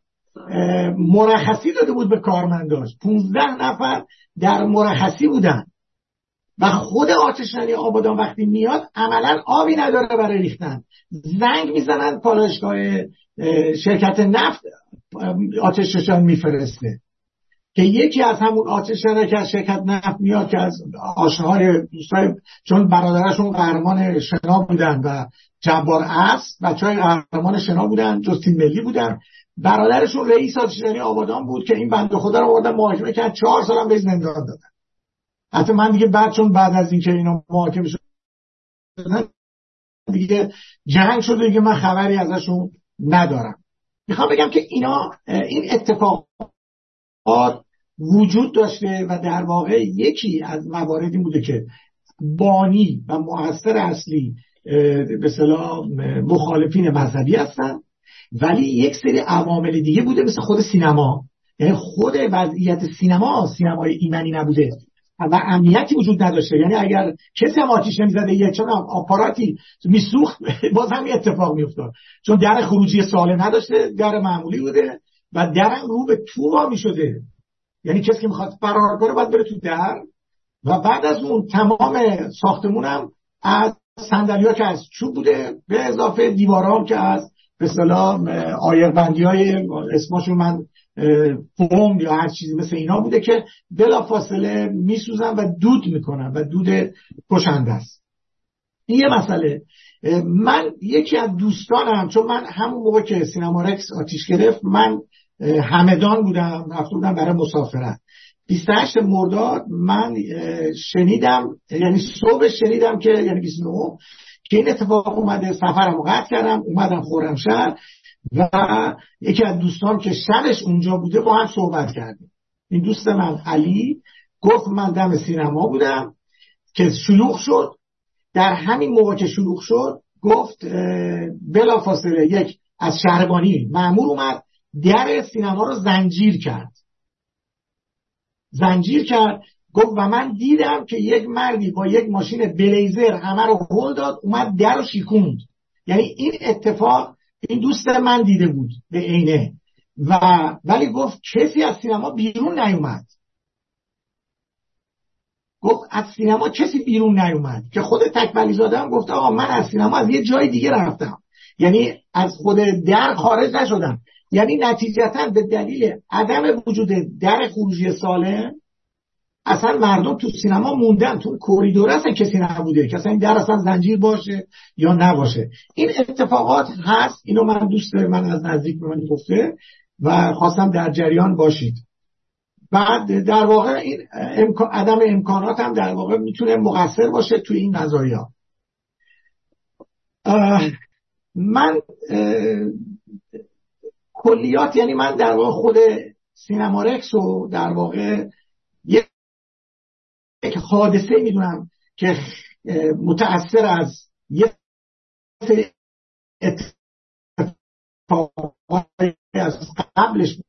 S3: مرخصی داده بود به کارمنداش. 15 نفر در مرخصی بودن. و خود آتشنشانی آبادان وقتی میاد عملا آبی نداره برای ریختن. زنگ می‌زنن پالایشگاه شرکت نفت آتش نشان میفرسته. که یکی از همون آتش که از شرکت نفت میاد که از آشناهای دوستای چون برادرشون قهرمان شنا بودن و جبار است بچه های قهرمان شنا بودن جستین ملی بودن. برادرشون رئیس آتشنشانی آبادان بود که این بنده خدا رو آوردن محاکمه کرد چهار سالم به زندان دادن. حتی من دیگه بعد چون بعد از اینکه اینا محاکمه شدن دیگه جنگ شده دیگه من خبری ازشون ندارم. می‌خوام بگم که اینا این اتفاقات وجود داشته و در واقع یکی از مواردی بوده که بانی و مؤثر اصلی به مخالفین مذهبی هستن ولی یک سری عوامل دیگه بوده مثل خود سینما. یعنی خود وضعیت سینما سینمای ایمنی نبوده و امنیتی وجود نداشته. یعنی اگر کسی هم آتیش نمی‌زده یه چون آپاراتی میسوخت باز هم اتفاق میافتاد. چون در خروجی سالم نداشته در معمولی بوده. و در رو به تو وا می‌شده یعنی کسی که می‌خواد فرار کنه باید بره تو در. و بعد از اون تمام ساختمون هم از صندلی که از چوب بوده به اضافه دیوارام که از به اصطلاح بندی های اسمشون من فوم یا هر چیزی مثل اینا بوده که بلا فاصله میسوزن و دود می‌کنن و دود کشنده است. این یه مسئله. من یکی از دوستانم چون من همون موقع که سینما رکس آتیش گرفت من همدان بودم رفته بودم برای مسافرت. 28 مرداد من شنیدم یعنی صبح شنیدم که یعنی 29 که این اتفاق اومده سفرم قطع کردم اومدم خورمشهر و یکی از دوستان که شبش اونجا بوده با هم صحبت کردیم. این دوست من علی گفت من دم سینما بودم که شلوغ شد. در همین موقع که شلوغ شد گفت بلا فاصله یک از شهربانی معمور اومد. در سینما رو زنجیر کرد. زنجیر کرد گفت و من دیدم که یک مردی با یک ماشین بلیزر همه رو هل داد اومد در رو شیکوند. یعنی این اتفاق این دوست من دیده بود به عینه. و ولی گفت کسی از سینما بیرون نیومد. گفت از سینما کسی بیرون نیومد. که خود تکبلی زاده هم گفت آقا من از سینما از یه جای دیگه رفتم. یعنی از خود در خارج نشدم. یعنی نتیجتا به دلیل عدم وجود در خروجی سالم اصلا مردم تو سینما موندن تو کوریدور اصلا کسی نبوده که اصلا این در اصلا زنجیر باشه یا نباشه. این اتفاقات هست اینو من دوست من از نزدیک به من گفته و خواستم در جریان باشید. بعد در واقع این عدم امکانات هم در واقع می‌تونه مقصر باشه تو این قضایی ها من کلیات یعنی من در واقع خود سینما رکس و در واقع یک حادثه می‌دونم که متأثر از یه از قبلش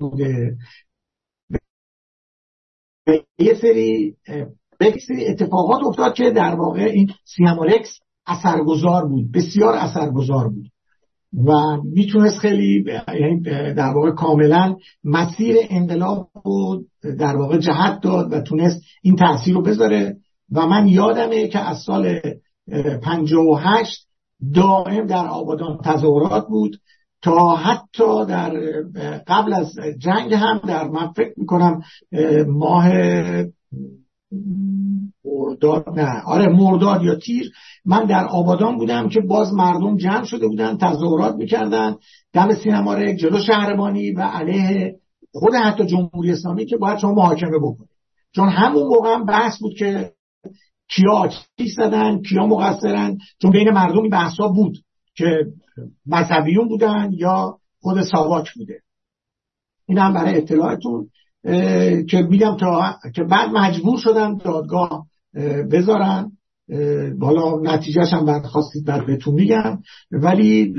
S3: بوده. یه سری یک اتفاقات افتاد که در واقع این سینمارکس اثرگذار بود بسیار اثرگذار بود. و می‌تونست خیلی یعنی در واقع کاملا مسیر انقلاب رو در واقع جهت داد و تونست این تاثیر رو بذاره. و من یادمه که از سال 58 دائم در آبادان تظاهرات بود تا حتی در قبل از جنگ هم در من فکر می‌کنم ماه مرداد نه. آره مرداد یا تیر. من در آبادان بودم که باز مردم جمع شده بودن تظاهرات می‌کردن. دم سینما رک جلو شهربانی و علیه خود حتی جمهوری اسلامی که باید شما محاکمه بکنید. چون همون موقع هم بحث بود که کیا آتیش زدن کیا مقصرن. چون بین مردم این بحثا بود که مذهبیون بودن یا خود ساواک بوده. این هم برای اطلاعتون. که میگم تا که بعد مجبور شدن دادگاه بذارن. بالا نتیجهش هم بعد خواستید بعد بهتون میگم. ولی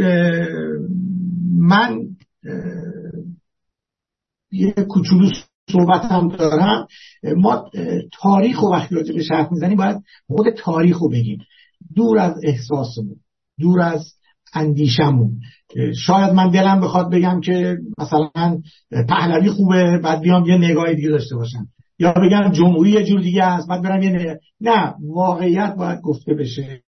S3: من یه کوچولو صحبت هم دارم. ما تاریخ و وقتی راجع به حرف می‌زنیم باید خود تاریخ رو بگیم. دور از احساسمون دور از اندیشمون. شاید من دلم بخواد بگم که مثلا پهلوی خوبه بعد بیام یه نگاه دیگه داشته باشم. یا بگم جمهوری یه جور دیگه است بعد برم یه نه واقعیت باید گفته بشه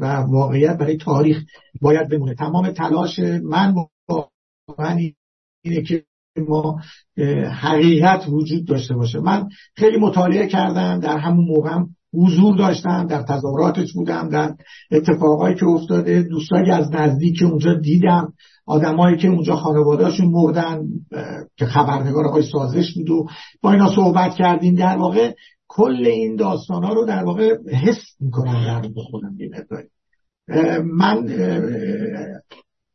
S3: و واقعیت برای تاریخ باید بمونه. تمام تلاش من واقعا اینه که ما حقیقت وجود داشته باشه. من خیلی مطالعه کردم در همون موقع حضور داشتم در تظاهراتش بودم در اتفاقایی که افتاده. دوستایی از نزدیک اونجا دیدم آدمایی که اونجا خانوادهاشون مردن که خبرنگار آقای سازش بود و با اینا صحبت کردیم. در واقع کل این داستان ها رو در واقع حس می‌کنم در خودم من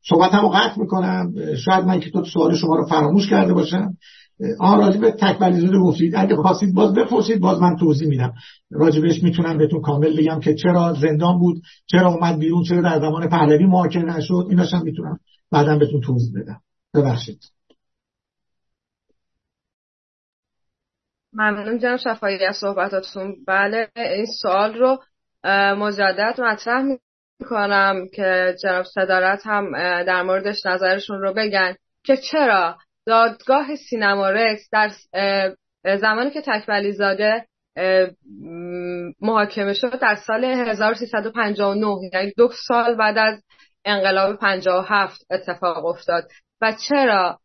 S3: صحبتم رو قطع می‌کنم. شاید من که تو سوال شما رو فراموش کرده باشم. آن راجب به تکبلی زاده گفتید اگه خواستید باز بپرسید باز من توضیح میدم. راجبش می‌تونم بهتون کامل بگم که چرا زندان بود چرا اومد بیرون چرا در زمان پهلوی محاکمه نشد. ایناش هم می‌تونم بعدا بهتون توضیح بدم. ببخشید.
S1: ممنون جناب شفایی از صحبتاتون. بله این سوال رو مجدد مطرح می‌کنم که جناب صدارت هم در موردش نظرشون رو بگن که چرا دادگاه سینما رکس در زمانی که تکبلی زاده محاکمه شد در سال 1359 یعنی دو سال بعد از انقلاب 57 اتفاق افتاد. و چرا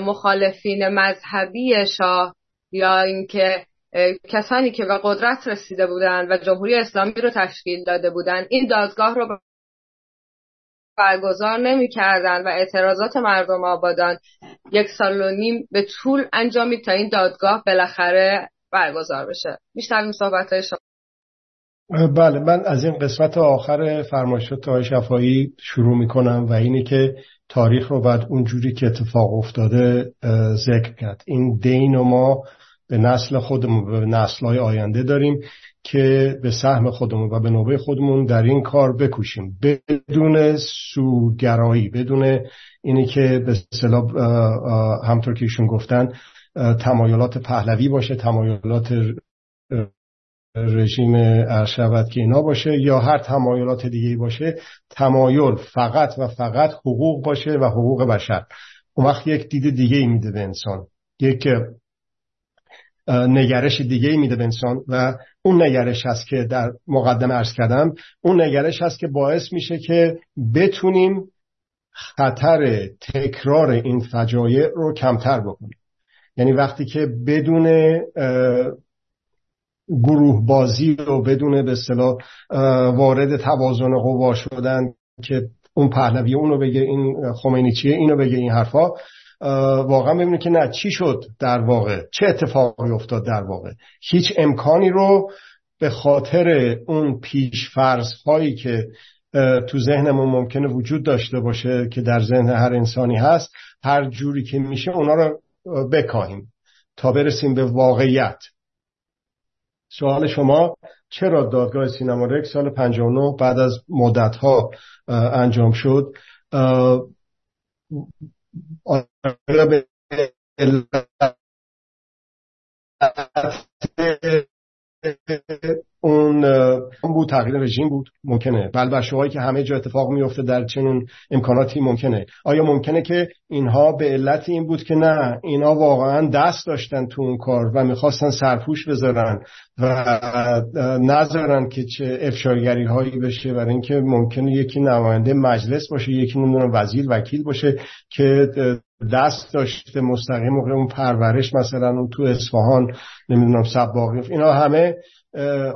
S1: مخالفین مذهبی شاه یا اینکه کسانی که به قدرت رسیده بودند و جمهوری اسلامی رو تشکیل داده بودند این دادگاه رو برگزار نمی‌کردن و اعتراضات مردم آبادان یک سال و نیم به طول انجامید تا این دادگاه بالاخره برگزار بشه. میشنویم صحبت های شما.
S2: بله من از این قسمت آخر فرمایشات های شفایی شروع می‌کنم و اینی که تاریخ رو بعد اونجوری که اتفاق افتاده ذکر کرد. این دین و ما به نسل خودمون به نسل های آینده داریم. که به سهم خودمون و به نوبه خودمون در این کار بکوشیم. بدون سوگرایی بدون اینی که به صلاح همطور که ایشون گفتن تمایلات پهلوی باشه تمایلات رژیم ارشود که اینا باشه یا هر تمایلات دیگه باشه تمایل فقط و فقط حقوق باشه و حقوق بشر. اون وقت یک دید دیگه ای میده به انسان. یک نگرش دیگه میده به انسان و اون نگرش هست که در مقدم ارز کردم اون نگرش هست که باعث میشه که بتونیم خطر تکرار این فجایع رو کمتر بکنیم. یعنی وقتی که بدون گروه بازی و بدون به اصطلاح وارد توازن قوا شدن که اون پهلوی اونو بگه این خمینی چیه اینو بگه این حرفا واقعا ببینید که نه چی شد در واقع؟ چه اتفاقی افتاد در واقع؟ هیچ امکانی رو به خاطر اون پیش فرض هایی که تو ذهنمون ممکنه وجود داشته باشه که در ذهن هر انسانی هست هر جوری که میشه اونا رو بکاهیم تا برسیم به واقعیت. سوال شما چرا دادگاه سینما رک سال 59 بعد از مدت ها انجام شد؟ O, la primera el. اون اون بود تغییر رژیم بود. ممکنه. بلبشوهایی که همه جا اتفاق میفته در چنین امکاناتی ممکنه. آیا ممکنه که اینها به علت این بود که نه اینا واقعا دست داشتن تو اون کار و می‌خواستن سرپوش بذارن و نذارن که چه افشارگری هایی بشه برای اینکه ممکنه یکی نماینده مجلس باشه یکی نمی‌دونم وزیر وکیل باشه که دست داشته مستقیم موقع اون پرورش مثلا اون تو اصفهان نمی‌دونم سباقی اینا همه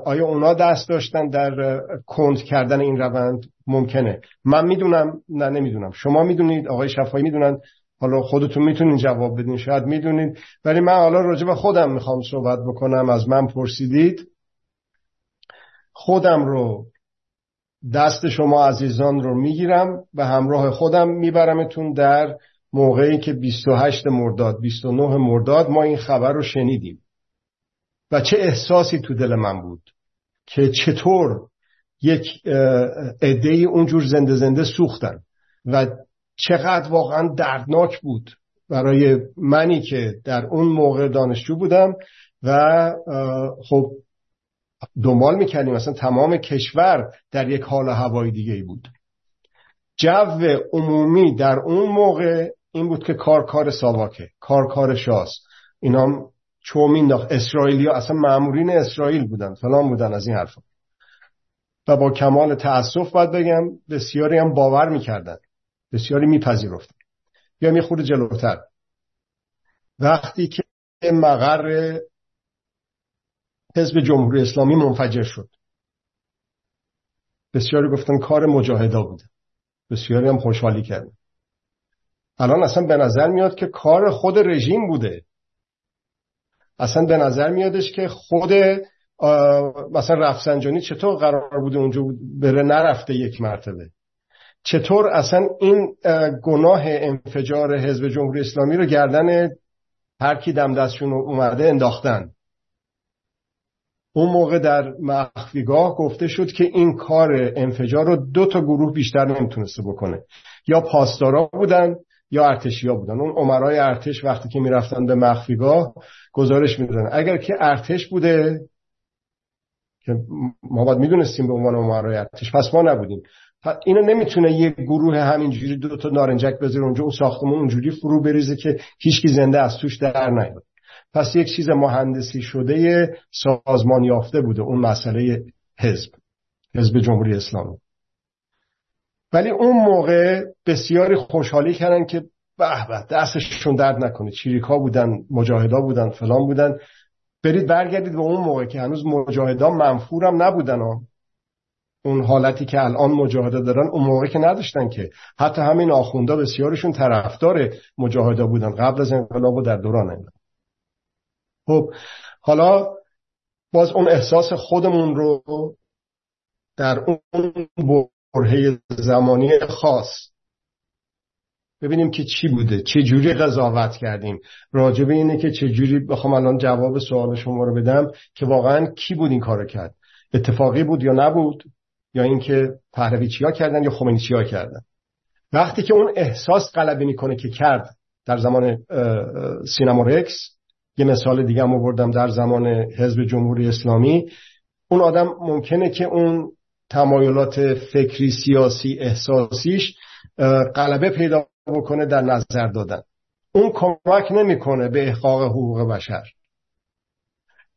S2: آیا اونا دست داشتن در کند کردن این روند؟ ممکنه. من می‌دونم نه نمی‌دونم. شما می‌دونید آقای شفایی می‌دونن. حالا خودتون می‌تونین جواب بدین شاید می‌دونید. ولی من حالا راجع به خودم می‌خوام صحبت بکنم. از من پرسیدید. خودم رو دست شما عزیزان رو می‌گیرم و همراه خودم میبرمتون در موقعی که 28 مرداد 29 مرداد ما این خبر رو شنیدیم. و چه احساسی تو دل من بود که چطور یک عده اونجور زنده زنده سوختن و چقدر واقعا دردناک بود برای منی که در اون موقع دانشجو بودم و خب دنبال می‌کردیم مثلا تمام کشور در یک حال هوای دیگه بود. جو عمومی در اون موقع این بود که کار کار ساواکه کار کار شاست اینا چون مینداخت اسرائیلی ها اصلا معمورین اسرائیل بودن فلان بودن از این حرفا. و با کمال تأسف باید بگم بسیاری هم باور می‌کردن بسیاری میپذیرفتن. یا می‌خورد جلوتر. وقتی که مقر حزب جمهوری اسلامی منفجر شد بسیاری گفتن کار مجاهدا بوده. بسیاری هم خوشحالی کردن. الان اصلا به نظر میاد که کار خود رژیم بوده. اصلا به نظر میادش که خود مثلا رفسنجانی چطور قرار بوده اونجا بره نرفته یک مرتبه؟ چطور اصلا این گناه انفجار حزب جمهوری اسلامی رو گردن هر کی دم دستشون اومده انداختن؟ اون موقع در مخفیگاه گفته شد که این کار انفجار رو دو تا گروه بیشتر نمی‌تونسته بکنه. یا پاسدارا بودن یا ارتشیا بودن. اون عمرای ارتش وقتی که می‌رفتن به مخفیگاه گزارش می‌دادن. اگر که ارتش بوده که ما باید می‌دونستیم به عنوان عمرای ارتش پس ما نبودیم. اینو نمی‌تونه یک گروه همینجوری دو تا نارنجک بذاره اونجا اون ساختمون اونجوری فرو بریزه که هیچکی زنده از توش در نیاد. پس یک چیز مهندسی شده سازمان یافته بوده اون مسئله حزب. حزب جمهوری اسلامی. ولی اون موقع بسیاری خوشحالی کردن که به به دستشون درد نکنه. چیریکا بودن مجاهدا بودن فلان بودن. برید برگردید به اون موقع که هنوز مجاهدا منفورم نبودن. اون حالتی که الان مجاهده دارن اون موقع که نداشتن که. حتی همین آخوندا بسیارشون طرفدار مجاهدا بودن قبل از انقلاب و در دوران انقلاب. خب حالا باز اون احساس خودمون رو در اون برهه زمانی خاص. ببینیم که چی بوده چه جوری قضاوت کردیم. راجبه اینه که چه جوری بخوام الان جواب سوال شما رو بدم که واقعا کی بود این کارو کرد؟ اتفاقی بود یا نبود؟ یا اینکه چیا کردن یا چیا کردن؟ وقتی که اون احساس غلبه می‌کنه که کرد در زمان سینما رکس یه مثال دیگه هم بردم در زمان حزب جمهوری اسلامی. اون آدم ممکنه که اون تمایلات فکری سیاسی احساسیش غلبه پیدا بکنه در نظر دادن. اون کمک نمی‌کنه به احقاق حقوق بشر.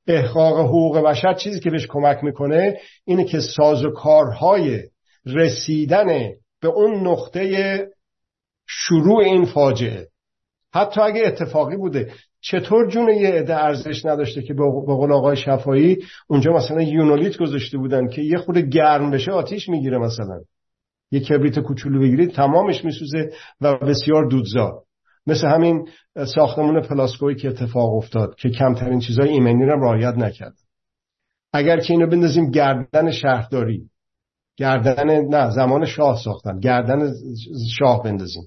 S2: احقاق حقوق بشر چیزی که بهش کمک می‌کنه اینه که سازوکارهای رسیدن به اون نقطه شروع این فاجعه. حتی اگه اتفاقی بوده چطور جون یه عده ارزش نداشته که به قول آقای شفایی اونجا مثلا یونولیت گذاشته بودن که یه خود گرم بشه آتیش می‌گیره مثلا. یه کبریت کوچولو بگیرید تمامش میسوزه و بسیار دودزا مثل همین ساختمون پلاسکویی که اتفاق افتاد که کمترین چیزای ایمنی رو رعایت نکرد. اگر که اینو بندازیم گردن شهرداری گردن نه زمان شاه ساختن گردن شاه بندازیم.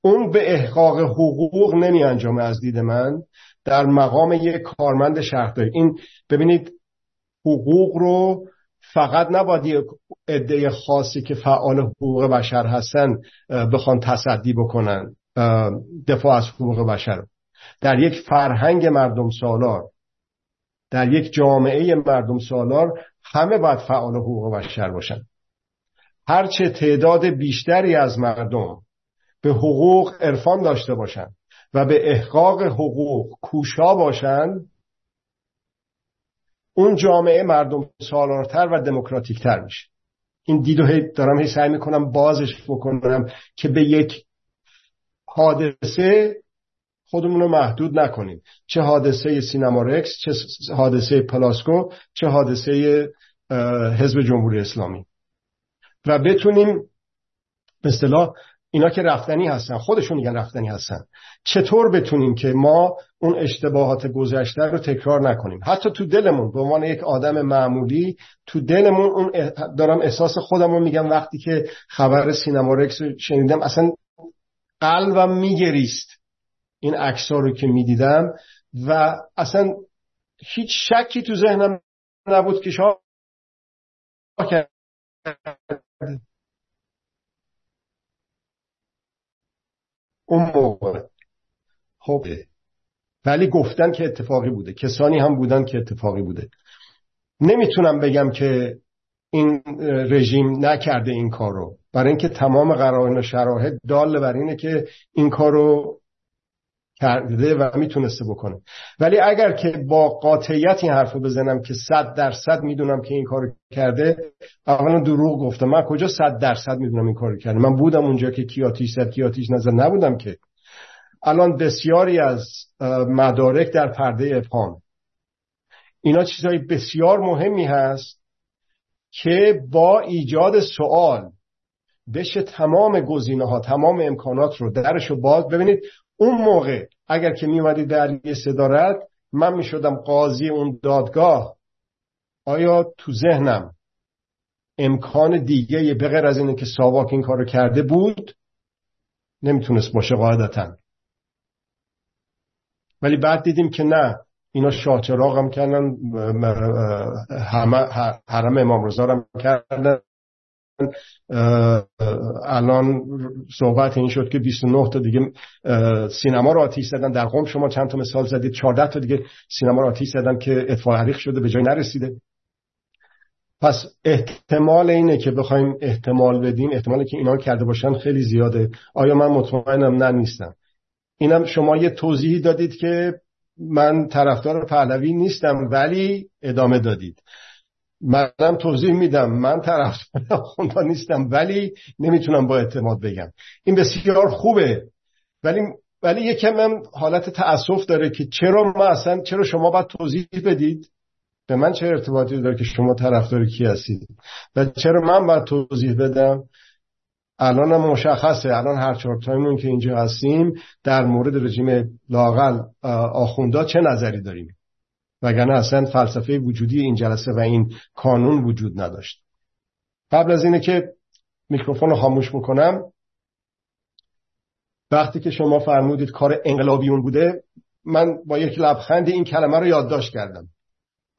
S2: اون به احقاق حقوق نمی انجامه از دید من در مقام یک کارمند شهرداری. این ببینید حقوق رو فقط نباید یک عده خاصی که فعال حقوق بشر هستن بخوان تصدی بکنن دفاع از حقوق بشر. در یک فرهنگ مردم سالار در یک جامعه مردم سالار همه باید فعال حقوق بشر باشن. هرچه تعداد بیشتری از مردم به حقوق عرفان داشته باشند و به احقاق حقوق کوشا باشند اون جامعه مردم سالارتر و دموکراتیکتر میشه. این دیدو هی دارم هی سعی می‌کنم بازش بکنم که به یک حادثه خودمون رو محدود نکنیم. چه حادثه سینما رکس چه حادثه پلاسکو چه حادثه حزب جمهوری اسلامی. و بتونیم به اصطلاح اینا که رفتنی هستن خودشون میگن رفتنی هستن. چطور بتونیم که ما اون اشتباهات گذشته رو تکرار نکنیم؟ حتی تو دلمون به عنوان یک آدم معمولی تو دلمون اون دارم احساس خودم رو میگم وقتی که خبر سینما رکس رو شنیدم اصلا قلبم میگریست این عکس رو که می‌دیدم و اصلا هیچ شکی تو ذهنم نبود که شاه اون موقع. خب ولی گفتن که اتفاقی بوده. کسانی هم بودن که اتفاقی بوده. نمی‌تونم بگم که این رژیم نکرده این کارو برای اینکه تمام قرائن و شراهد دال بر اینه که این کارو کرده و می‌تونسته بکنه. ولی اگر که با قاطعیت این حرف رو بزنم که صد درصد می‌دونم که این کارو کرده اولا دروغ گفتم من کجا صد درصد می‌دونم این کارو کرده؟ من بودم اونجا که کیاتیش زد کیاتیش نظر نبودم که. الان بسیاری از مدارک در پرده ابهام اینا چیزهای بسیار مهمی هست که با ایجاد سوال بشه تمام گزینه ها تمام امکانات رو درش رو باز. ببینید اون موقع اگر که میومدید در یه صدارت من می‌شدم قاضی اون دادگاه آیا تو ذهنم امکان دیگه به غیر از اینه که ساواک این کارو کرده بود نمی‌تونست باشه قاعدتا ولی بعد دیدیم که نه اینا شاچراغ هم کردن حرم امام رضا هم کردن الان صحبت این شد که 29 تا دیگه سینما رو آتیش زدن. در قوم شما چند تا مثال زدید؟ 14 تا دیگه سینما رو آتیش زدن که اطفاء حریق شده به جای نرسیده. پس احتمال اینه که بخوایم احتمال بدیم. احتمالی که اینا کرده باشن خیلی زیاده. آیا من مطمئنم؟ نه نیستم. اینم شما یه توضیحی دادید که من طرفدار پهلوی نیستم ولی ادامه دادید. منم توضیح میدم. من طرفدار خوندا نیستم ولی نمی‌تونم با اعتماد بگم. این بسیار خوبه. ولی ولی یکم هم حالت تأسف داره که چرا ما اصلا چرا شما باید توضیح بدید؟ به من چه ارتباطی داره که شما طرفدار کی هستید؟ و چرا من باید توضیح بدم؟ الان هم مشخصه. الان هر چهار تایمون که اینجا هستیم در مورد رژیم لاقل آخوندا چه نظری داریم؟ وگرنه اصلا فلسفه وجودی این جلسه و این کانون وجود نداشت. قبل از اینه که میکروفون رو خاموش بکنم وقتی که شما فرمودید کار انقلابیون بوده من با یک لبخند این کلمه رو یادداشت کردم.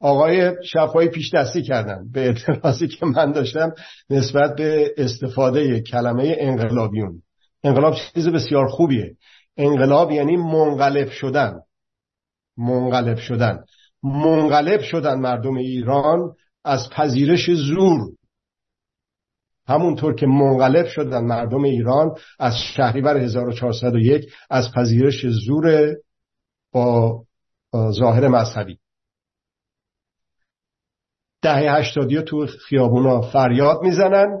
S2: آقای شفایی پیش دستی کردن به اعتراضی که من داشتم نسبت به استفاده کلمه انقلابیون. انقلاب چیز بسیار خوبیه. انقلاب یعنی منقلب شدن. منقلب شدن. منقلب شدن مردم ایران از پذیرش زور. همونطور که منقلب شدن مردم ایران از شهریور 1401 از پذیرش زور با ظاهر مذهبی. دهه هشتادی تو خیابونا فریاد می‌زنن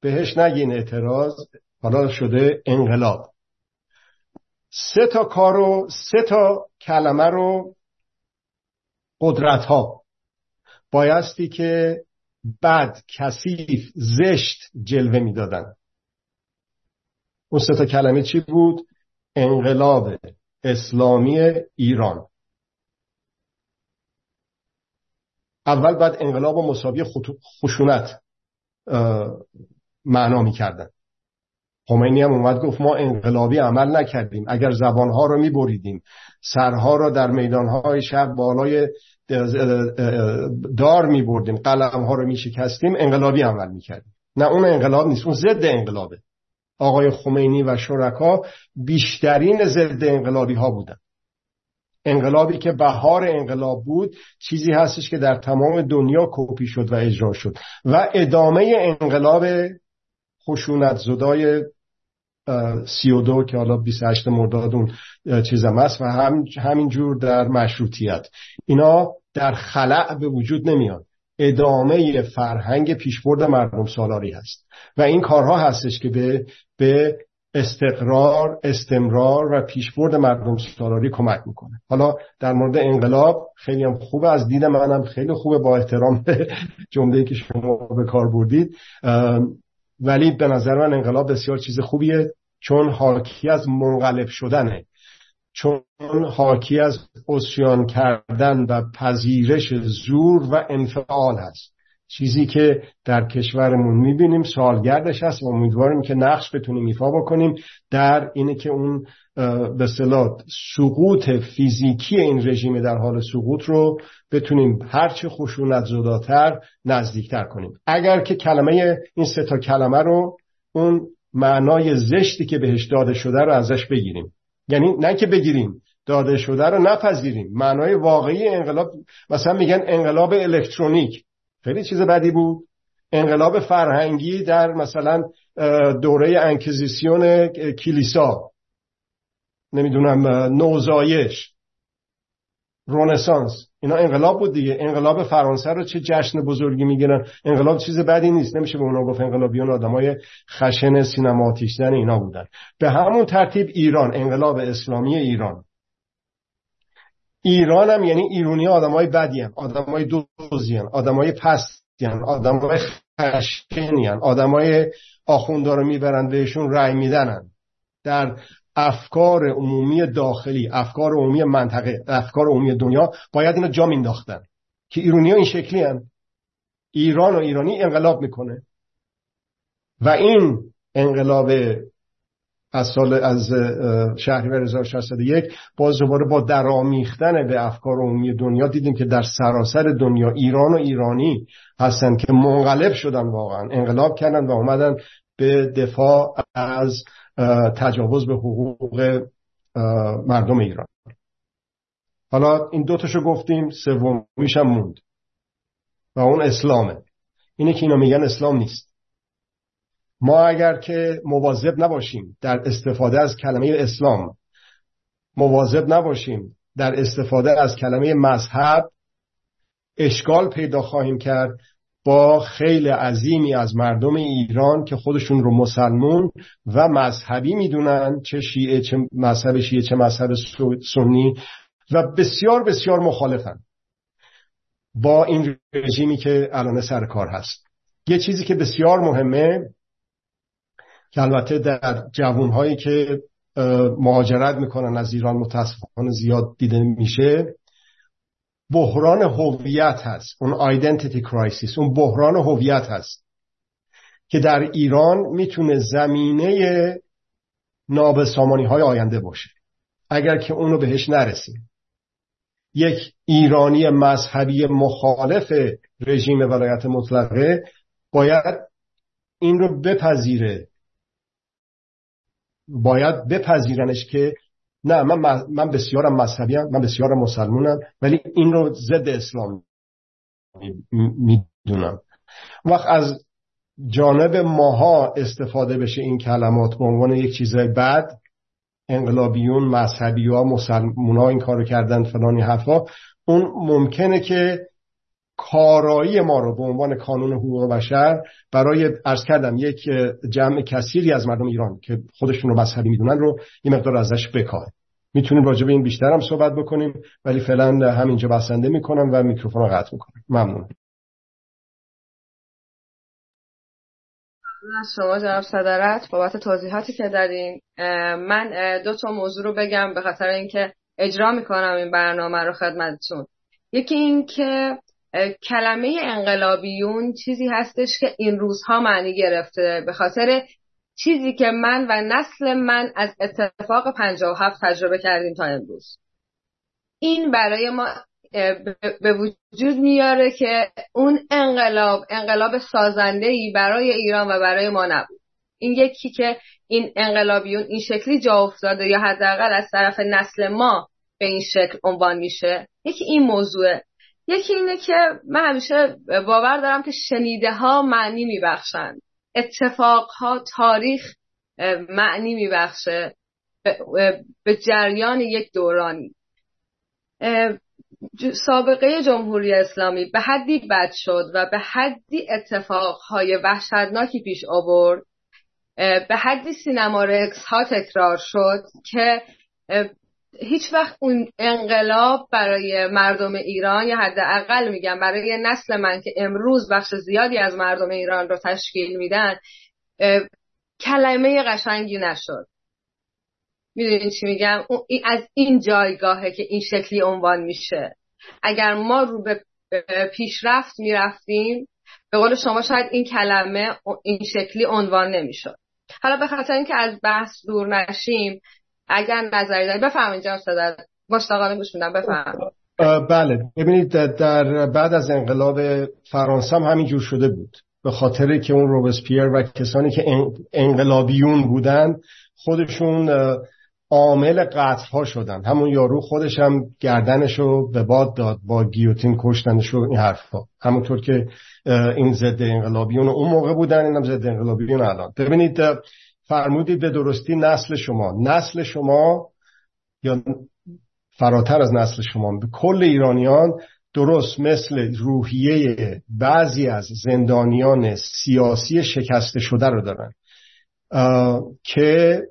S2: بهش نگین اعتراض حالا شده انقلاب. سه تا کارو سه تا کلمه رو قدرت ها بایستی که بد کثیف زشت جلوه می‌دادن. اون سه تا کلمه چی بود؟ انقلاب اسلامی ایران. اول بعد انقلاب و مساوی خشونت معنا می‌کردن. خمینی هم اومد گفت ما انقلابی عمل نکردیم. اگر زبانها رو میبریدیم سرها رو در میدانهای شهر بالای دار میبردیم قلمها رو میشکستیم انقلابی عمل می‌کردیم. نه اون انقلاب نیست اون ضد انقلابه. آقای خمینی و شرکا بیشترین ضد انقلابی ها بودن. انقلابی که بهار انقلاب بود چیزی هستش که در تمام دنیا کپی شد و اجرا شد. و ادامه انقلاب خشونت زدای سی و دو که حالا 28 مرداد اون چیزم هست و هم همینجور در مشروطیت. اینا در خلع به وجود نمیاد ادامه فرهنگ پیشبرد مردم سالاری هست. و این کارها هستش که به, به استقرار استمرار و پیشبرد مردم سالاری کمک می‌کنه. حالا در مورد انقلاب خیلی هم خوبه از دید منم خیلی خوبه با احترام به جمله که شما به کار بردید. ولی به نظر من انقلاب بسیار چیز خوبیه. چون حاکی از منقلب شدنه. چون حاکی از اسیان کردن و پذیرش زور و انفعال هست. چیزی که در کشورمون می‌بینیم سالگردش هست و امیدواریم که نقش بتونیم ایفا بکنیم. در اینه که اون به صلاح سقوط فیزیکی این رژیم در حال سقوط رو بتونیم هرچه خشونت زداتر نزدیکتر کنیم. اگر که کلمه این سه تا کلمه رو اون معنای زشتی که بهش داده شده رو ازش بگیریم. یعنی نه که بگیریم داده شده رو نپذیریم. معنای واقعی انقلاب مثلا میگن انقلاب الکترونیک. خیلی چیز بدی بود. انقلاب فرهنگی در مثلا دوره انکیزیسیون کلیسا. نمی‌دونم نوزایش. رونسانس اینا انقلاب بود دیگه. انقلاب فرانسه رو چه جشن بزرگی می‌گیرن؟ انقلاب چیز بدی نیست. نمیشه به اونا گفت انقلابیون آدمای خشن سینما اینا بودن. به همون ترتیب ایران انقلاب اسلامی ایران. ایران هم یعنی ایرونی آدمای بدی هم آدمای دوزی آدمای پستی آدمای خشنی آدمای آخوندا رو می‌برن بهشون رأی میدنن در افکار عمومی داخلی افکار عمومی منطقه افکار عمومی دنیا باید اینو جا مینداختن که ایرونی ها این شکلی هم. ایران و ایرانی انقلاب می‌کنه و این انقلاب از سال از شهریور 1601 باز دوباره با درامیختن به افکار عمومی دنیا دیدیم که در سراسر دنیا ایران و ایرانی هستن که منقلب شدن واقعا انقلاب کردن و اومدن به دفاع از تجاوز به حقوق مردم ایران. حالا این دوتاشو گفتیم سومیش هم موند. و اون اسلامه. اینه که اینا میگن اسلام نیست. ما اگر که مواظب نباشیم در استفاده از کلمه اسلام مواظب نباشیم در استفاده از کلمه مذهب اشکال پیدا خواهیم کرد با خیلی عظیمی از مردم ایران که خودشون رو مسلمون و مذهبی می‌دونن چه شیعه چه مذهب شیعه چه مذهب سنی و بسیار بسیار مخالفن. با این رژیمی که الان سر کار هست. یه چیزی که بسیار مهمه که البته در جوانهایی که مهاجرت می‌کنن از ایران متاسفانه زیاد دیده میشه بحران هویت هست. اون identity crisis اون بحران هویت هست که در ایران می‌تونه زمینه نابسامانی های آینده باشه. اگر که اونو بهش نرسیم. یک ایرانی مذهبی مخالف رژیم ولایت مطلقه باید این رو بپذیره. باید بپذیرنش که نه من, من بسیارم مذهبی من بسیارم مسلمونم ولی این رو ضد اسلام می‌دونم. وقت از جانب ماها استفاده بشه این کلمات به عنوان یک چیزای بد انقلابیون مذهبی ها مسلمون ها این کارو کردن فلانی حرفا اون ممکنه که کارایی ما رو به عنوان کانون حقوق بشر برای ارز کردم یک جمع کثیری از مردم ایران که خودشون رو مذهبی می‌دونن رو یه مقدار ازش بکاه می‌تونیم راجع به این بیشتر هم صحبت بکنیم ولی فعلا همینجا بسنده می‌کنم و میکروفون رو قطع می‌کنم. ممنون.
S1: از شما جناب صدارت. بابت توضیحاتی که دادین من دو تا موضوع رو بگم به خاطر اینکه اجرا می‌کنم این برنامه رو خدمتتون. یکی این که کلمه انقلابیون چیزی هستش که این روزها معنی گرفته. به خاطر چیزی که من و نسل من از اتفاق 57 تجربه کردیم تا امروز. این برای ما به وجود میاره که اون انقلاب انقلاب سازنده ای برای ایران و برای ما نبود. این یکی که این انقلابیون این شکلی جا افتاده یا حداقل از طرف نسل ما به این شکل عنوان میشه یکی این موضوعه یکی اینه که من همیشه باور دارم که شنیده ها معنی میبخشند اتفاق ها تاریخ معنی میبخشه. به جریان یک دورانی. سابقه جمهوری اسلامی به حدی بد شد و به حدی اتفاقهای وحشتناکی پیش آورد. به حدی سینما رکس ها تکرار شد که هیچ وقت اون انقلاب برای مردم ایران یا حداقل میگم برای نسل من که امروز بخش زیادی از مردم ایران رو تشکیل میدن کلمه قشنگی نشد. می‌دونین چی میگم؟ از این جایگاهه که این شکلی عنوان میشه. اگر ما رو به پیشرفت می‌رفتیم به قول شما شاید این کلمه این شکلی عنوان نمی‌شد. حالا به خاطر اینکه از بحث دور نشیم اگر نظری دارید بفهمید جان صدا مشتاقانه گوش میدم بفهم
S2: بله. ببینید در بعد از انقلاب فرانسه هم همینجور شده بود. به خاطر که اون روبسپیر و کسانی که انقلابیون بودن خودشون عامل قتل ها شدن. همون یارو خودش هم گردنشو به باد داد با گیوتین کشتنشو این حرفا. همونطور که این ضد انقلابیون اون موقع بودن اینم ضد انقلابیون الان. ببینید فرمودید به درستی نسل شما. نسل شما یا فراتر از نسل شما به کل ایرانیان درست مثل روحیه بعضی از زندانیان سیاسی شکسته شده رو دارن که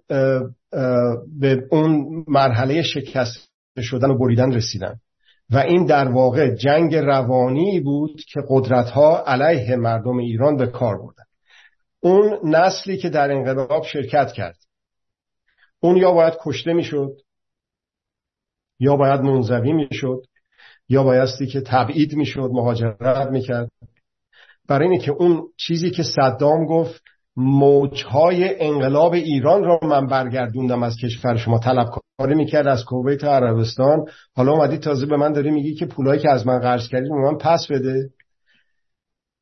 S2: به اون مرحله شکست شدن و بریدن رسیدن. و این در واقع جنگ روانی بود که قدرت ها علیه مردم ایران به کار بردن. اون نسلی که در انقلاب شرکت کرد. اون یا باید کشته می‌شد یا باید منزوی می‌شد یا بایستی که تبعید می‌شد مهاجرت می‌کرد. برای اینه که اون چیزی که صدام گفت موجهای انقلاب ایران را من برگردوندم از کشور. شما طلبکاری می‌کرد از کویت عربستان. حالا اومدی تازه به من داری میگی که پولایی که از من قرض کردی من پس بده.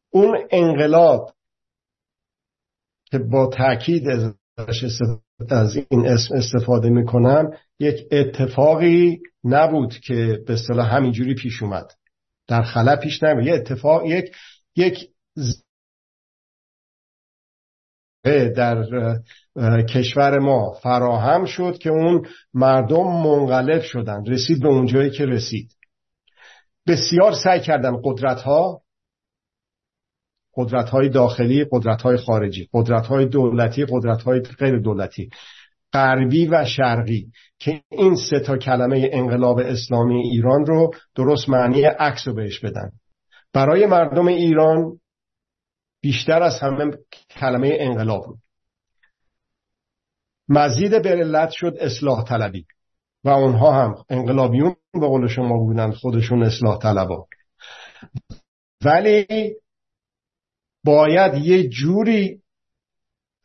S2: اون انقلاب که با تاکید از این اسم استفاده می‌کنم یک اتفاقی نبود که به اصطلاح همینجوری پیش اومد. در خلا پیش نمید یک اتفاق یک یک در کشور ما فراهم شد که اون مردم منقلب شدن. رسید به اونجایی که رسید. بسیار سعی کردن قدرت ها قدرت های داخلی قدرت های خارجی قدرت های دولتی قدرت های غیر دولتی غربی و شرقی که این سه تا کلمه انقلاب اسلامی ایران رو درست معنی عکس رو بهش بدن. برای مردم ایران بیشتر از همه کلمه انقلاب بود. مزید به علت شد اصلاح طلبی و اونها هم انقلابیون به قول شما بودن خودشون اصلاح طلبا. ولی باید یه جوری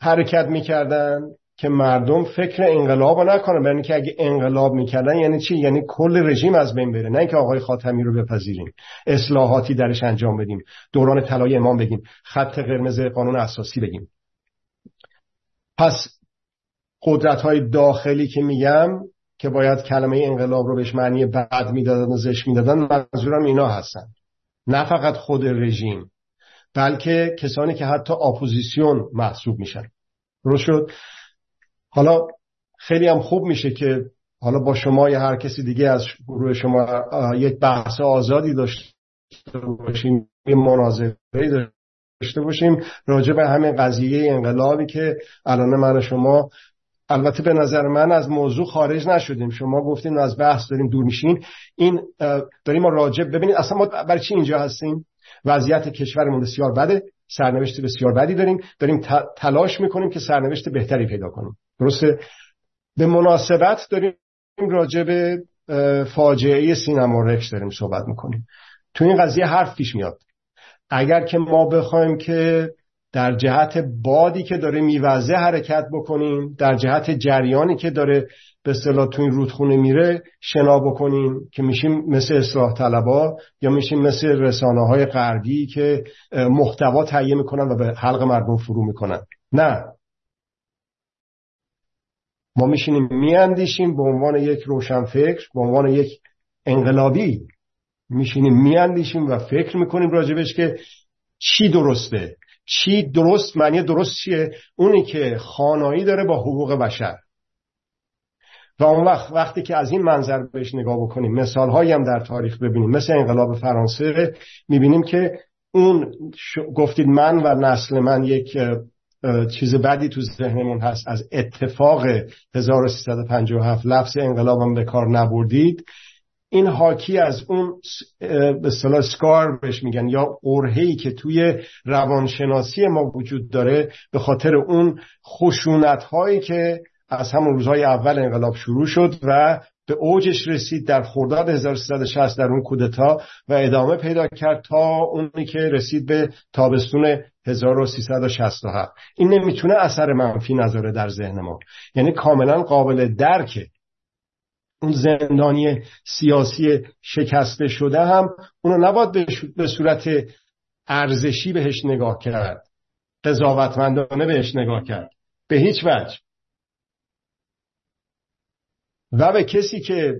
S2: حرکت می‌کردن که مردم فکر انقلاب رو نکنن برای که اگه انقلاب می‌کردن یعنی چی؟ یعنی کل رژیم از بین بره نه اینکه آقای خاتمی رو بپذیریم اصلاحاتی درش انجام بدیم دوران طلای امام بگیم خط قرمز قانون اساسی بگیم. پس قدرت های داخلی که میگم که باید کلمه انقلاب رو بهش معنی بد می‌دادن و زش می‌دادن منظورم اینا هستن. نه فقط خود رژیم. بلکه کسانی که حتی اپوزیسیون محسوب میشن. درست شد؟ حالا خیلی هم خوب میشه که حالا با شما یا هر کسی دیگه از گروه شما یک بحث آزادی داشته باشیم یه مناظره داشته باشیم راجع به همین قضیه انقلابی که الان من شما البته به نظر من از موضوع خارج نشدیم. شما گفتیم از بحث داریم دور میشین. این داریم راجع ببینید اصلا ما برای چی اینجا هستیم؟ وضعیت کشورمون بسیار بده سرنوشت بسیار بدی داریم. داریم تلاش می‌کنیم که سرنوشت بهتری پیدا کنیم. درسته؟ به مناسبت داریم راجع به فاجعه سینما رکس داریم صحبت می‌کنیم. تو این قضیه حرف پیش میاد. اگر که ما بخوایم که در جهت بادی که داره میوزه حرکت بکنیم در جهت جریانی که داره به اصطلاح تو این رودخونه میره شنا بکنیم که میشیم مثل اصلاح طلبا یا میشیم مثل رسانه های غربی که محتوا تهیه می‌کنن و به حلق مردم فرو می‌کنن. نه. ما میشینیم میاندیشیم به عنوان یک روشنفکر به عنوان یک انقلابی. میشینیم میاندیشیم و فکر می‌کنیم راجبش که چی درسته. چی درست معنی درست چیه؟ اونی که خانایی داره با حقوق بشر. و اون وقت وقتی که از این منظر بهش نگاه بکنیم مثال هایی هم در تاریخ ببینیم. مثل انقلاب فرانسه می‌بینیم که اون گفتید من و نسل من یک چیز بدی تو ذهنمون هست. از اتفاق 1357 لفظ انقلابم به کار نبردید. این حاکی از اون به صلاح سکار بهش میگن یا قرهی که توی روانشناسی ما وجود داره به خاطر اون خشونت هایی که از همون روزهای اول انقلاب شروع شد و به اوجش رسید در خرداد 1360 در اون کودتا و ادامه پیدا کرد تا اونی که رسید به تابستون 1367 این نمی‌تونه اثر منفی نذاره در ذهن ما. یعنی کاملا قابل درکه اون زندانی سیاسی شکسته شده هم اونو نباید به صورت ارزشی بهش نگاه کرد. قضاوتمندانه بهش نگاه کرد. به هیچ وجه. و به کسی که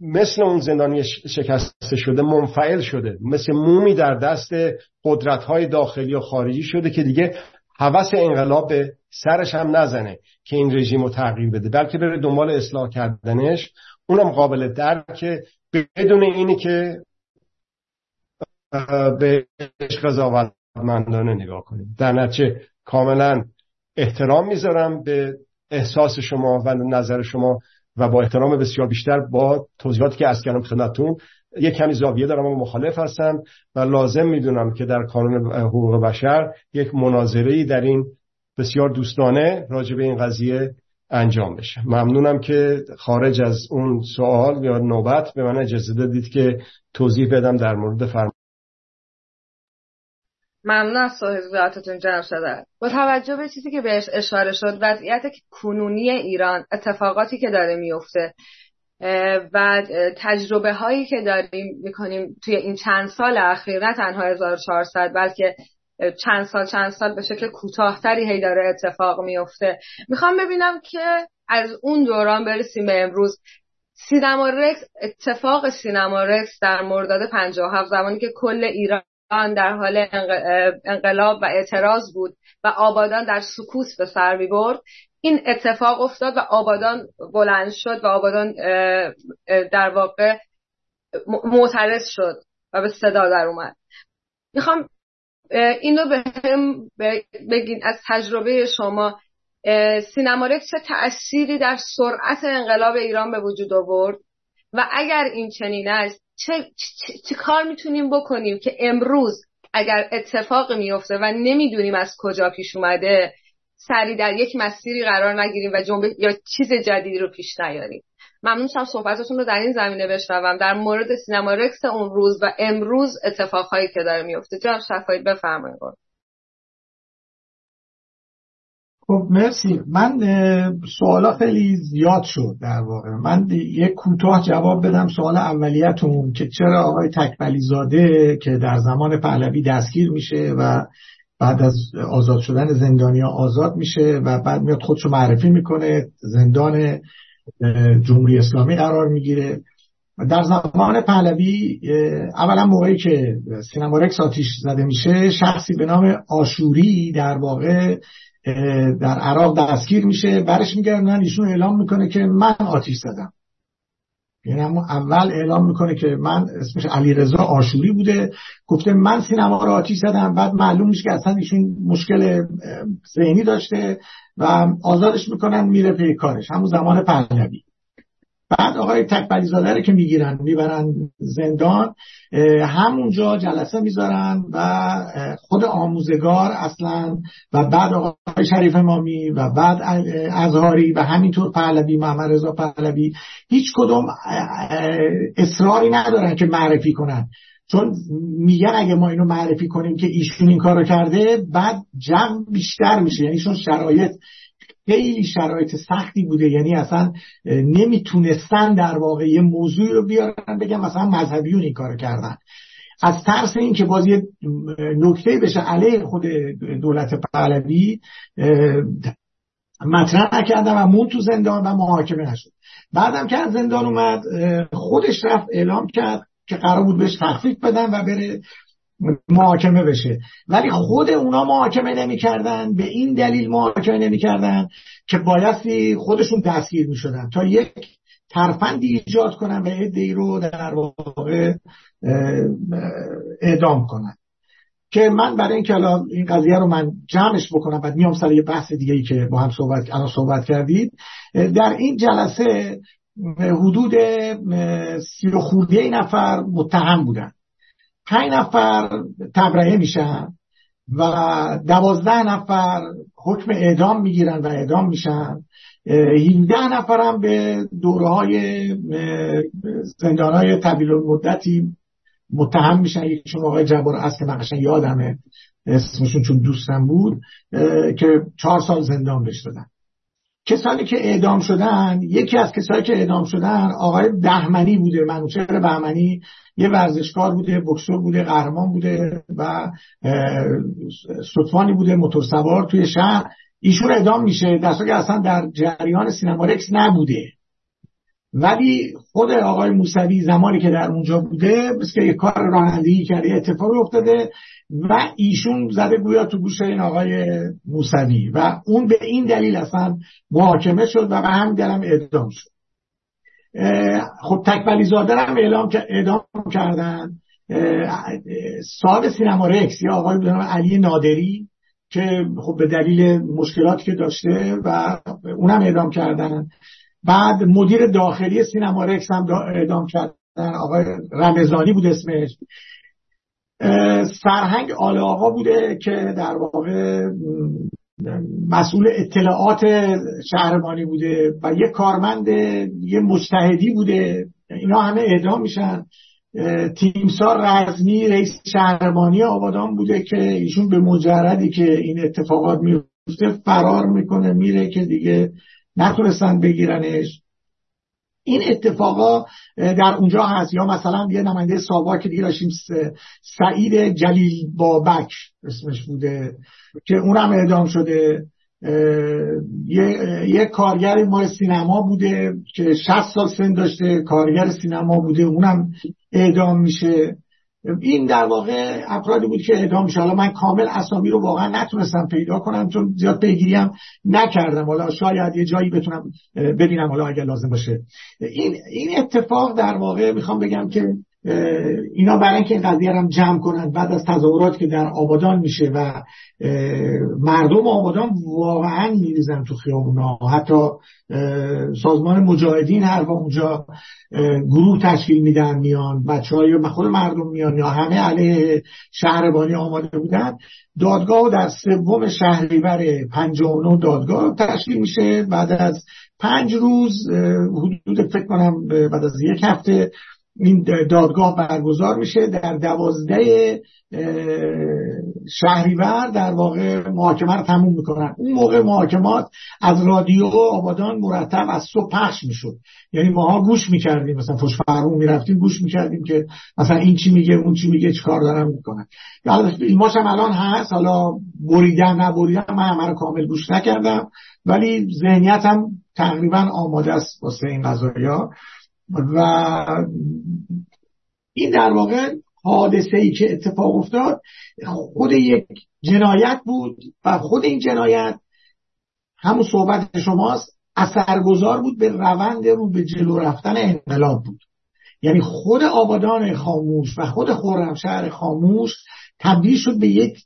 S2: مثل اون زندانی شکسته شده منفعل شده مثل مومی در دست قدرت های داخلی و خارجی شده که دیگه حوث انقلاب به سرش هم نزنه که این رژیم رو تغییر بده بلکه بره دنبال اصلاح کردنش. اونم قابل درک بدون اینی که بهش قضاوتمندانه نگاه کنیم. در نتیجه کاملا احترام می‌ذارم به احساس شما و نظر شما و با احترام بسیار بیشتر با توضیحاتی که از کردم خدمتتون یک کمی زاویه دارم و مخالف هستم و لازم می‌دونم که در قانون حقوق بشر یک مناظره در این بسیار دوستانه راجع به این قضیه انجام بشه. ممنونم که خارج از اون سوال یا نوبت به من اجازه دادید که توضیح بدم در مورد فرمان
S1: ممنون از صحبتتون جناب شده با توجه به چیزی که بهش اشاره شد وضعیت کنونی ایران اتفاقاتی که داره میفته و تجربه هایی که داریم می‌کنیم توی این چند سال اخیر نه تنها 1400 بلکه چند سال چند سال به شکل کوتاهتری هی داره اتفاق میفته می‌خوام ببینم که از اون دوران برسیم به امروز. سینما رکس اتفاق سینما رکس در مرداد 57 زمانی که کل ایران در حال انقلاب و اعتراض بود و آبادان در سکوت به سر می برد این اتفاق افتاد و آبادان بلند شد و آبادان در واقع معترض شد و به صدا در اومد. می‌خوام این رو به هم بگین از تجربه شما. سینمارک چه تأثیری در سرعت انقلاب ایران به وجود آورد؟ و اگر این چنین است چه, چه, کار می‌تونیم بکنیم که امروز اگر اتفاق میفته و نمی‌دونیم از کجا پیش اومده سری در یک مسیری قرار نگیریم و جنبه یا چیز جدیدی رو پیش نیاریم. ممنون شم صحبتتون رو در این زمینه بشنوم. در مورد سینما رکس اون روز و امروز اتفاقهایی که داره میفته جناب شفایی بفرمایید.
S3: خب مرسی. من سوالا خیلی زیاد شد در واقع. من یک کوتاه جواب بدم سوال اولیتون که چرا آقای تکبلی زاده که در زمان پهلوی دستگیر میشه و بعد از آزاد شدن زندانیا آزاد میشه و بعد میاد خودشو معرفی می‌کنه زندان جمهوری اسلامی قرار می‌گیره. در زمان پهلوی اولا موقعی که سینما رکس آتیش زده میشه شخصی به نام آشوری در واقع در عراق دستگیر میشه. برش میگردن ایشون اعلام می‌کنه که من آتیش زدم. یعنی اول اعلام می‌کنه که من اسمش علی رضا آشوری بوده. گفته من سینما رو آتیش زدم. بعد معلوم میشه که اصلا ایشون مشکل ذهنی داشته و آزادش می‌کنن میره پی کارش. همون زمان پهلوی. بعد آقای تکبلی زاده که می‌گیرن می‌برن زندان همونجا جلسه می‌ذارن و خود آموزگار اصلا و بعد آقای شریف مامی و بعد ازهاری و همینطور پهلوی محمد رضا پهلوی هیچ کدوم اصراری ندارن که معرفی کنن. چون میگن اگه ما اینو معرفی کنیم که ایشون این کارو کرده بعد جمع بیشتر میشه. یعنی چون شرایط خیلی شرایط سختی بوده. یعنی اصلا نمی‌تونستن در واقع یه موضوعی رو بیارن بگن مثلا مذهبیون این کار کردن. از ترس این که باز یه نکته بشه علیه خود دولت پهلوی مطرح نکردن و مون تو زندان و محاکمه نشد. بعدم که از زندان اومد خودش رفت اعلام کرد که قرار بود بهش تخفیف بدن و بره محاکمه بشه. ولی خود اونا محاکمه نمی‌کردن به این دلیل محاکمه نمی‌کردن که بایستی خودشون دستگیر می‌شدن. تا یک ترفندی ایجاد کنن و عده رو در واقع اعدام کنن. که من برای اینکه الان این قضیه رو من جمعش بکنم بعد میام سر یه بحث دیگه ای که با هم صحبت الان صحبت کردید. در این جلسه حدود سی و خورده نفر متهم بودن. پنج نفر تبرئه میشن و دوازده نفر حکم اعدام می‌گیرن و اعدام میشن. 17 نفر هم به دوره های زندان های طویل مدتی متهم میشن. یکیشون آقای جبار است که من یادمه اسمشون چون دوستم بود که چهار سال زندان بهش کسانی که اعدام شدن یکی از کسانی که اعدام شدن آقای بهمنی بوده منوچهر بهمنی یه ورزشکار بوده بکسور بوده قهرمان بوده و سطفانی بوده موتورسوار توی شهر. ایشون اعدام میشه. در که اصلا در جریان سینما رکس نبوده. ولی خود آقای موسوی زمانی که در اونجا بوده مثل که یه کار رانندگی کرده اتفاقی افتاده. و ایشون زده گویا تو گوش این آقای موسوی. و اون به این دلیل اصلا محاکمه شد و به هم دلم اعدام شد. خب تکبلی زاده هم اعلام اعدام کردن. صاحب سینما رکس یا آقای علی نادری که خب به دلیل مشکلاتی که داشته و اونم اعدام کردن. بعد مدیر داخلی سینما رکس هم اعدام کردن. آقای رمزانی بود اسمش. سرهنگ آل آقا بوده که در واقع مسئول اطلاعات شهربانی بوده و یه کارمند یه مجتهدی بوده. اینا همه اعدام میشن. تیمسار رزمی رئیس شهربانی آبادان بوده که ایشون به مجردی که این اتفاقات میفته فرار می‌کنه میره که دیگه نتونستن بگیرنش. این اتفاقا در اونجا هست. یا مثلا یه نماینده سابا که دیگه داشتیم سعید جلیل بابک اسمش بوده که اونم اعدام شده. یه, یه کارگر ما سینما بوده که 60 سال سن داشته کارگر سینما بوده اونم اعدام میشه. این در واقع افرادی بود که اعدام میشه حالا من کامل اسامی رو واقعا نتونستم پیدا کنم چون زیاد پیگیریم نکردم. حالا شاید یه جایی بتونم ببینم حالا اگر لازم باشه. این این اتفاق در واقع می‌خوام بگم که اینا برای اینکه این قضیه هم جمع کنند بعد از تظاهرات که در آبادان میشه و مردم آبادان واقعا میریزن تو خیابونا. حتی سازمان مجاهدین هر اونجا گروه تشکیل میدن میان. بچه های خود مردم میان یا همه علیه شهربانی آماده بودن. دادگاه در سوم شهریور 59 دادگاه تشکیل میشه. بعد از پنج روز حدود فکر کنم بعد از یک هفته این دادگاه برگزار میشه در دوازده شهریور در واقع محاکمه رو تموم می‌کنن. اون موقع محاکمات از رادیو آبادان مرتب از صبح پخش می‌شد. یعنی ماها گوش می‌کردیم مثلا فش فرمون می‌رفتیم گوش می‌کردیم که مثلا این چی میگه اون چی میگه چیکار دارن می‌کنن. فیلماش هم الان هست حالا بریدن نبریدن من همه رو کامل گوش نکردم ولی ذهنیتم تقریبا آماده است واسه این قضایا. و این در واقع حادثه ای که اتفاق افتاد خود یک جنایت بود و خود این جنایت همون صحبت شماست اثرگذار بود به روند رو به جلو رفتن انقلاب بود. یعنی خود آبادان خاموش و خود خرمشهر خاموش تبدیل شد به یک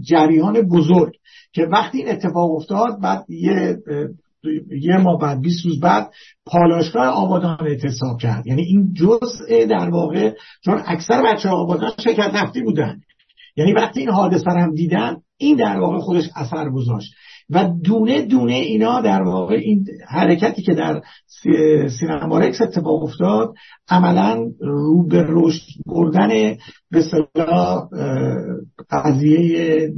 S3: جریان بزرگ که وقتی این اتفاق افتاد بعد یه یه ماه بعد 20 روز بعد پالاشگاه آبادان اعتصاب کرد. یعنی این جزء در واقع چون اکثر بچه آبادان شرکت نفتی بودن. یعنی وقتی این حادثه هم دیدن این در واقع خودش اثر گذاشت. و دونه دونه اینا در واقع این حرکتی که در سینما رکس اتفاق افتاد عملا رو به رشد بردن به قضیه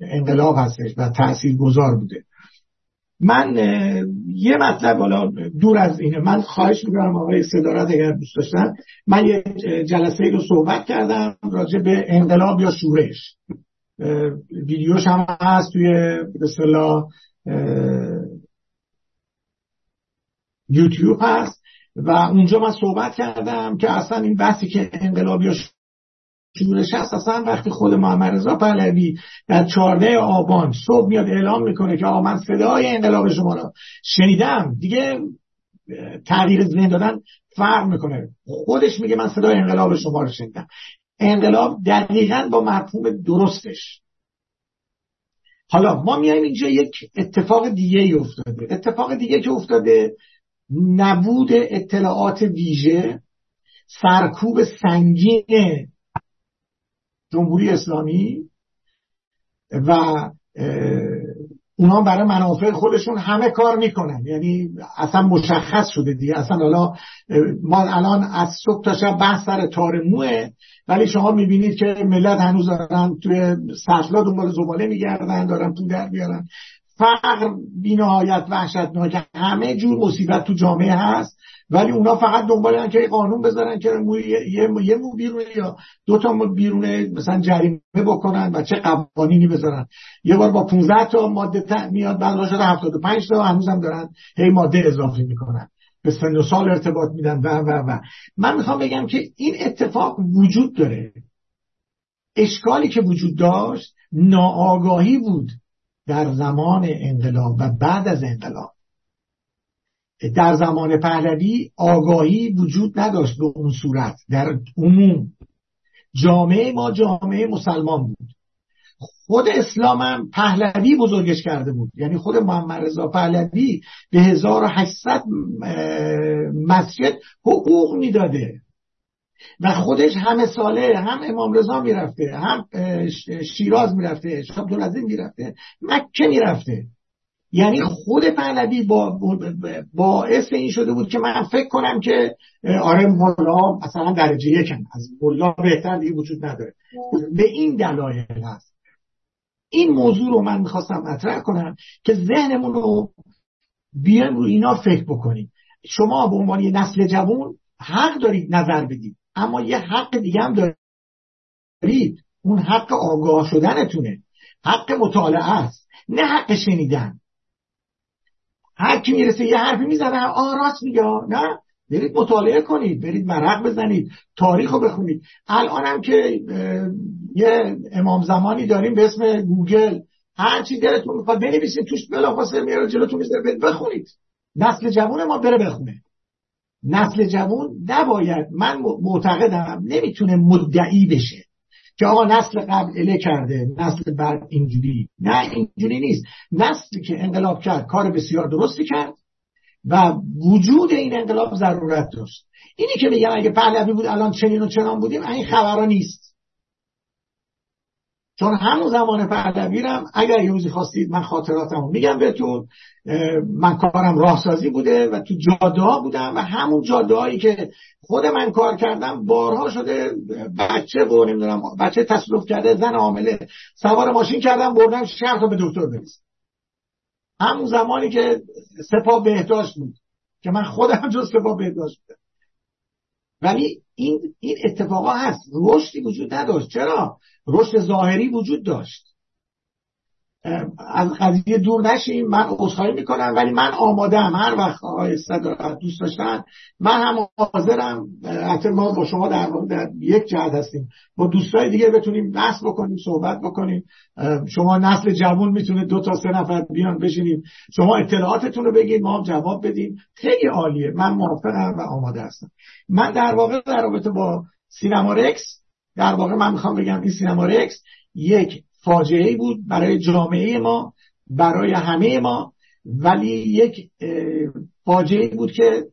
S3: انقلاب هستش و تأثیر گذار بوده. من یه مطلب حالا دور از اینه. من خواهش می‌کنم آقای صدارت اگر دوست داشتن من یه جلسه رو صحبت کردم راجع به انقلاب یا شورش. ویدیوش هم هست توی به یوتیوب هست. و اونجا من صحبت کردم که اصلا این بحثی که انقلاب یا شورش هست اصلا وقتی خود محمد رضا پهلوی در چارده آبان صبح میاد اعلام می‌کنه که آقا من صدای انقلاب شما رو شنیدم دیگه تغییر ذهن دادن فرق می‌کنه. خودش میگه من صدای انقلاب شما رو شنیدم. انقلاب دقیقا با مفهوم درستش. حالا ما میایم اینجا یک اتفاق دیگه ای افتاده. اتفاق دیگه که افتاده نبود اطلاعات ویژه سرکوب سنگین جمهوری اسلامی و اونا برای منافع خودشون همه کار می‌کنن. یعنی اصلا مشخص شده دیگه. اصلا حالا ما الان از صبح تا شب بحث سر تار موه ولی شما می‌بینید که ملت هنوز دارن توی سطلا دنبال زباله میگردن دارن تو در فقر بینهایت وحشتناک همه جور مصیبت تو جامعه هست. ولی اونا فقط دنبال که قانون بذارن که مو یه, یه مو بیرونه یا دو تا مو بیرونه مثلا جریمه بکنن و چه قوانینی بذارن. یه بار با 15 تا ماده میاد بعد شده 75 تا هنوز هم دارن هی ماده اضافه می‌کنن. به سن و سال ارتباط میدن. و و و. من می‌خوام بگم که این اتفاق وجود داره. اشکالی که وجود داشت ناآگاهی بود. در زمان انقلاب و بعد از انقلاب. در زمان پهلوی آگاهی وجود نداشت به اون صورت در عموم. جامعه ما جامعه مسلمان بود. خود اسلام هم پهلوی بزرگش کرده بود. یعنی خود محمد رضا پهلوی به 1800 مسجد حقوق می‌داده. و خودش همه ساله هم امام رضا می‌رفته هم شیراز می‌رفته دولزین می‌رفته مکه می‌رفته. یعنی خود پهلوی با باعث این شده بود که من فکر کنم که آره مولا مثلا درجه یکن از مولا بهتر دیگه وجود نداره. به این دلایل هست. این موضوع رو من می‌خواستم مطرح کنم که ذهنمون رو بیایم رو اینا فکر بکنیم. شما به عنوان نسل جوان حق دارید نظر بدید. اما یه حق دیگه هم دارید. اون حق آگاه شدنتونه. حق مطالعه است. نه حق شنیدن. هر کی می‌رسه یه حرفی می‌زنه آ راست میگه نه. برید مطالعه کنید برید مرق بزنید تاریخ رو بخونید. الان هم که یه امام زمانی داریم به اسم گوگل. هر چی دلتون می‌خواد بنویسید توش بلافاصله میاره جلوتون می‌ذاره. بخونید. نسل جوان ما بره بخونه. نسل جوان نباید من معتقدم نمی‌تونه مدعی بشه که آقا نسل قبل اله کرده نسل بعد اینجوری. نه اینجوری نیست. نسلی که انقلاب کرد کار بسیار درستی کرد و وجود این انقلاب ضرورت داشت. اینی که میگم اگه پهلوی بود الان چنین و چنان بودیم این خبرها نیست. چون همون زمان پهلوی اگر یه روزی خواستید من خاطراتمو میگم بهتون من کارم راهسازی بوده و تو جاده ها بودم و همون جاده هایی که خود من کار کردم بارها شده بچه و نمی‌دونم بچه تصرف کرده زن عامله سوار ماشین کردم بردم شهر تا به دکتر برسیم همون زمانی که سپاه بهداشت بود که من خودم جز سپاه بهداشت بودم. ولی این این اتفاقا هست. رشدی وجود نداشت. چرا؟ رشد ظاهری وجود داشت. از قضیه دور نشیم. من عذرخواهی می‌کنم ولی من آمادم هر وقت آقای دوست داشتن من هم حاضرم. حتی ما با شما در, در یک جهت هستیم. با دوستای دیگه بتونیم بحث بکنیم صحبت بکنیم. شما نسل جوان می‌تونه دو تا سه نفر بیان بشینیم. شما اطلاعاتتون رو بگید ما هم جواب بدیم. خیلی عالیه. من موافقم و آماده هستم. من در واقع در رابطه با سینما رکس در واقع من می‌خوام بگم این سینما رکس یک فاجعه بود برای جامعه ما برای همه ما ولی یک فاجعه بود که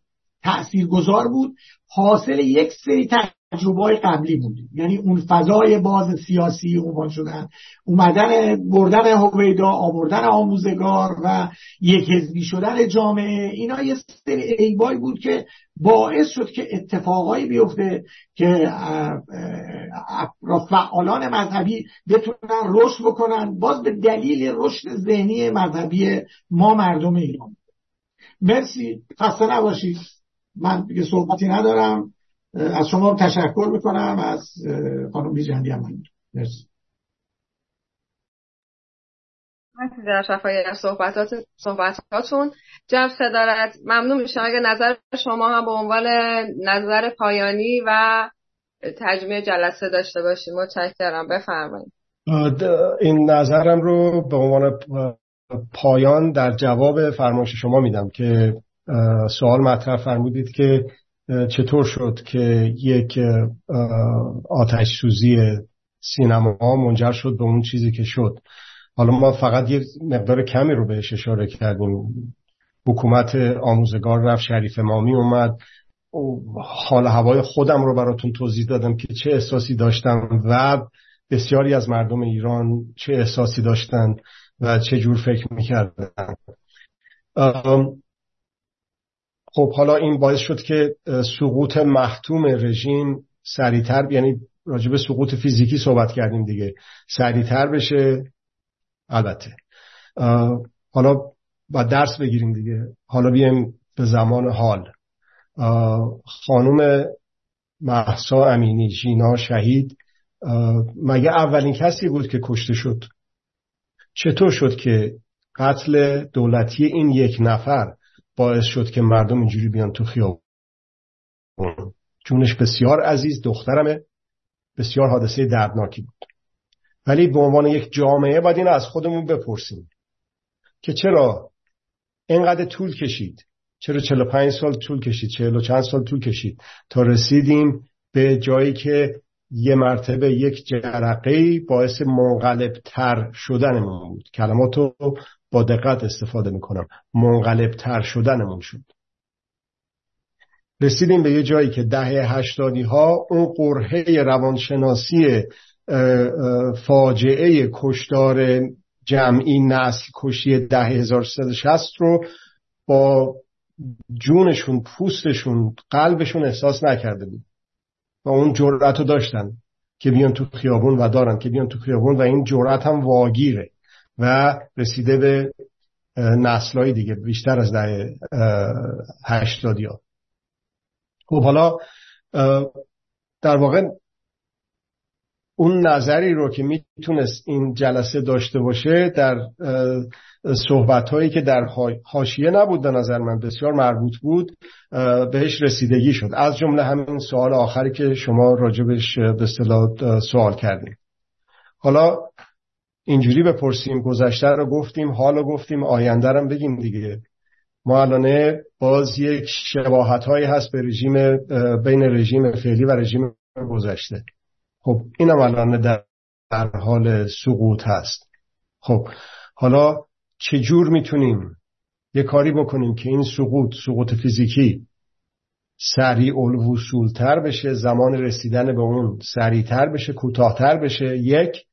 S3: تاثیرگذار بود. حاصل یک سری تجربه قبلی بود. یعنی اون فضای باز سیاسی عنوان شدن. اومدن بردن هویدا آوردن آموزگار و یک حزبی شدن جامعه اینا یه سری ایبای بود که باعث شد که اتفاقایی بیفته که فعالان مذهبی بتونن رشد بکنن. باز به دلیل رشد ذهنی مذهبی ما مردم ایران. مرسی. خسته نباشید. من دیگه صحبتی ندارم. از شما تشکر می‌کنم از خانم بیجندی هم مرسی.
S1: در شفایی صحبتات صحبتاتون. جناب صدارت ممنون میشم اگر نظر شما هم به عنوان نظر پایانی و تجمیع جلسه داشته باشیم متشکرم. بفرمایید.
S2: این نظرم رو به عنوان پایان در جواب فرمایش شما میدم که سوال مطرح فرمودید که چطور شد که یک آتش سوزی سینما منجر شد به اون چیزی که شد؟ حالا ما فقط یه مقدار کمی رو بهش اشاره کردیم. حکومت آموزگار رفت شریف مامی اومد. حال هوای خودم رو براتون توضیح دادم که چه احساسی داشتم و بسیاری از مردم ایران چه احساسی داشتن و چه جور فکر می‌کردن. خب حالا این باعث شد که سقوط محتوم رژیم سریعتر یعنی راجب سقوط فیزیکی صحبت کردیم دیگه سریعتر بشه. البته. حالا با درس بگیریم دیگه. حالا بیایم به زمان حال. خانم محسا امینی جینا شهید مگه اولین کسی بود که کشته شد؟ چطور شد که قتل دولتی این یک نفر باعث شد که مردم اینجوری بیان تو خیابون. جونش بسیار عزیز دخترمه. بسیار حادثه دردناکی بود. ولی به عنوان یک جامعه باید این از خودمون بپرسیم که چرا اینقدر طول کشید؟ چرا 45 سال طول کشید؟ 40 و چند سال طول کشید؟ تا رسیدیم به جایی که یه مرتبه یک جرقه باعث منقلب تر شدنمون بود. کلمات با دقت استفاده می‌کنم. منقلب تر شدنمون شد. رسیدیم به یه جایی که دهه هشتادی ها اون قرهه روانشناسی فاجعه کشدار جمعی نسل کشی ده رو با جونشون پوستشون قلبشون احساس نکرده بود. اون جرأت رو داشتن که بیان تو خیابون و دارن که بیان تو خیابون و این جرأت هم واگیره و رسیده به نسلهای دیگه بیشتر از ده هشتادی ها. خب حالا در واقع اون نظری رو که می‌تونست این جلسه داشته باشه در صحبت هایی که در حاشیه نبود به نظر من بسیار مربوط بود بهش رسیدگی شد. از جمله همین سوال آخری که شما راجبش به اصطلاح سوال کردیم. حالا اینجوری بپرسیم گذشته رو گفتیم حال گفتیم آینده رو بگیم دیگه. ما الان باز یک شباهت هایی هست به رژیم بین رژیم فعلی و رژیم گذشته. خب اینم الان در حال سقوط هست. خب حالا چجور می‌تونیم یه کاری بکنیم که این سقوط سقوط فیزیکی سریع تر بشه زمان رسیدن به اون سریعتر بشه کوتاهتر بشه یک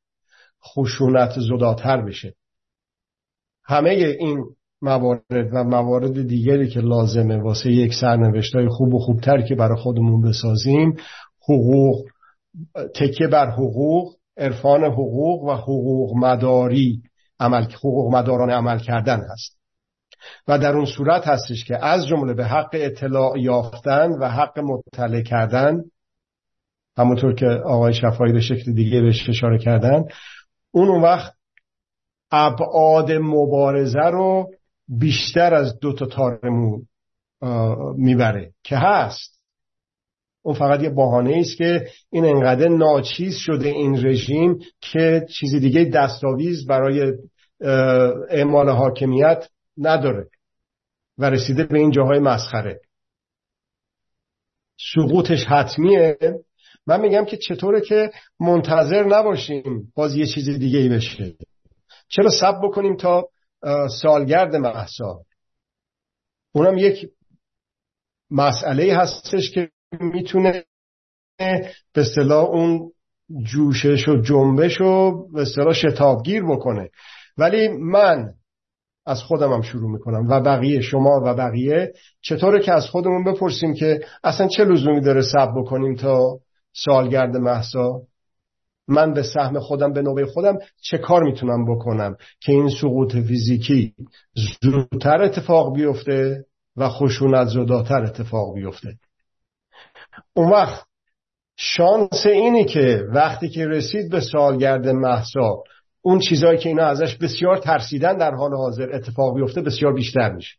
S2: خشونت زداتر بشه. همه این موارد و موارد دیگری که لازمه واسه یک سرنوشت های خوب و خوبتر که برای خودمون بسازیم حقوق تکیه بر حقوق عرفان حقوق و حقوق مداری عمل حقوق مداران عمل کردن هست. و در اون صورت هستش که از جمله به حق اطلاع یافتن و حق مطلع کردن همونطور که آقای شفایی به شکل دیگه بهش اشاره کردن اون اون وقت ابعاد مبارزه رو بیشتر از دو تا تارمو می‌بره. که هست. اون فقط یه بهانه است که این انقدر ناچیز شده این رژیم که چیزی دیگه دستاویز برای اعمال حاکمیت نداره و رسیده به این جاهای مسخره. سقوطش حتمیه. من میگم که چطوره که منتظر نباشیم باز یه چیز دیگه ای بشه. چرا سب بکنیم تا سالگرد محسا اونم یک مسئله هستش که می‌تونه به صلاح اون جوشش و جنبش رو به صلاح شتابگیر بکنه. ولی من از خودم هم شروع می‌کنم. و بقیه شما و بقیه چطوره که از خودمون بپرسیم که اصلا چه لزومی داره سب بکنیم تا سالگرد محسا؟ من به سهم خودم به نوبه خودم چه کار می‌تونم بکنم که این سقوط فیزیکی زودتر اتفاق بیفته و خشونت زداتر اتفاق بیفته؟ اون وقت شانس اینی که وقتی که رسید به سالگرد محسا اون چیزهایی که اینا ازش بسیار ترسیدن در حال حاضر اتفاق بیفته بسیار بیشتر میشه.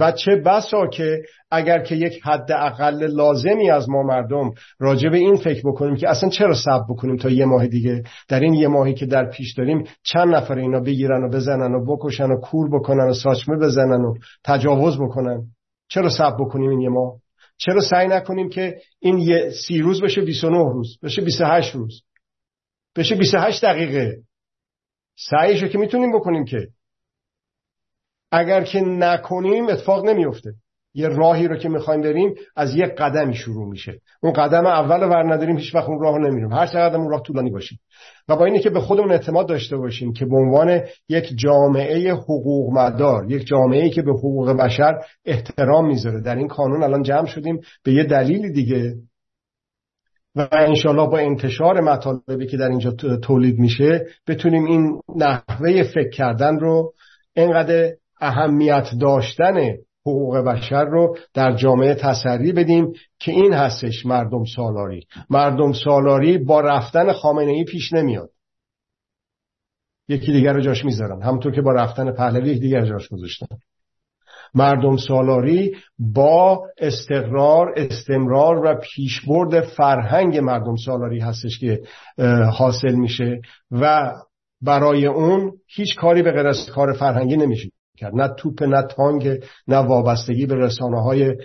S2: و چه بسا که اگر که یک حد اقل لازمی از ما مردم راجع به این فکر بکنیم که اصلا چرا سب بکنیم تا یه ماه دیگه؟ در این یه ماهی که در پیش داریم چند نفر اینا بگیرن و بزنن و بکشن و کور بکنن و ساچمه بزنن و تجاوز بکنن؟ چرا سب بکنیم این یه ماه؟ چرا سعی نکنیم که این یه سی روز بشه 29 روز بشه 28 روز؟ بشه 28 دقیقه. سعیشو که می‌تونیم بکنیم که اگر که نکنیم اتفاق نمیفته یه راهی رو که می‌خوایم بریم از یک قدمی شروع میشه. اون قدم اول رو نداریم هیچ وقت اون راه رو نمیریم. هر چقدر اون راه طولانی باشیم. و با اینه که به خودمون اعتماد داشته باشیم که به عنوان یک جامعه حقوق مدار یک جامعه که به حقوق بشر احترام می‌ذاره. در این کانون الان جمع شدیم. به یه دلیل دیگه. و انشالله با انتشار مطالبی که در اینجا تولید میشه بتونیم این نحوه فکر کردن رو اینقدر اهمیت داشتن حقوق بشر رو در جامعه تسری بدیم که این هستش مردم سالاری. مردم سالاری با رفتن خامنه ای پیش نمیاد. یکی دیگر رو جاش می‌ذارن. همونطور که با رفتن پهلوی یک دیگر جاش گذاشتن. مردم سالاری با استقرار استمرار و پیشبرد فرهنگ مردم سالاری هستش که حاصل میشه و برای اون هیچ کاری به غیر از کار فرهنگی نمیشه. کرد. نه توپ نه تانگ نه وابستگی به رسانه های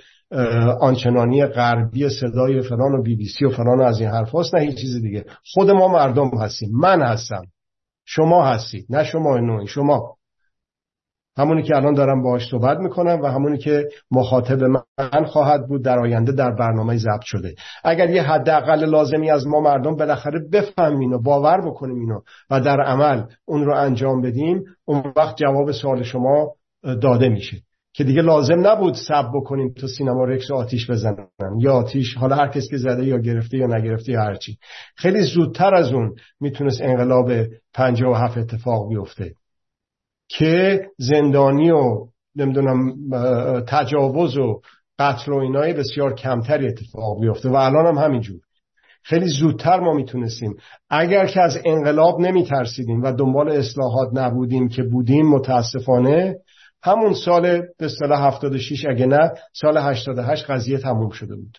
S2: آنچنانی غربی صدای فلان و بی بی سی و فلان از این حرف هست نه هیچ چیز دیگه. خود ما مردم هستیم. من هستم. شما هستید. نه شما نوعی شما همونی که الان دارم باهاش صحبت می‌کنم و همونی که مخاطب من خواهد بود در آینده در برنامه ضبط شده. اگر یه حداقل لازمی از ما مردم بالاخره بفهمیم و باور بکنیم اینو و در عمل اون رو انجام بدیم اون وقت جواب سوال شما داده میشه. که دیگه لازم نبود سب بکنیم تو سینما رکس آتیش بزنن یا آتیش حالا هر کس که زده یا گرفته یا نگرفته یا هرچی خیلی زودتر از اون می‌تونست انقلاب 57 اتفاق بیفته. که زندانی و نمی‌دونم تجاوز و قتل و اینای بسیار کمتری اتفاق بیفته و الان هم همینجور. خیلی زودتر ما می‌تونستیم. اگر که از انقلاب نمیترسیدیم و دنبال اصلاحات نبودیم که بودیم متاسفانه همون سال به اصطلاح 76 اگه نه سال 88 قضیه تموم شده بود.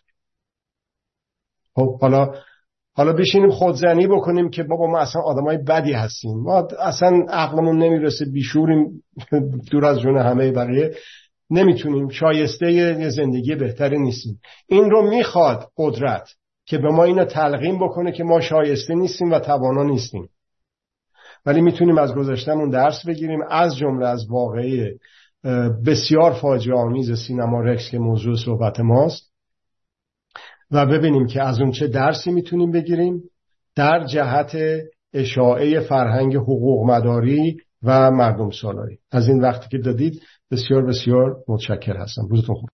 S2: خب حالا حالا بشینیم خودزنی بکنیم که بابا ما اصلا آدمای بدی هستیم. ما اصلا عقلمون نمی‌رسه بیشوریم دور از جون همه بقیه. نمی‌تونیم. شایسته یه زندگی بهتری نیستیم. این رو می‌خواد قدرت که به ما اینو تلقیم بکنه که ما شایسته نیستیم و توانا نیستیم. ولی می‌تونیم از گذشتمون درس بگیریم. از جمله از واقعی بسیار فاجعه آمیز سینما رکس که موضوع صحبت ماست. و ببینیم که از اون چه درسی می‌تونیم بگیریم در جهت اشاعه فرهنگ حقوق مداری و مردم سالاری. از این وقتی که دادید بسیار بسیار متشکر هستم. روزتون خوب.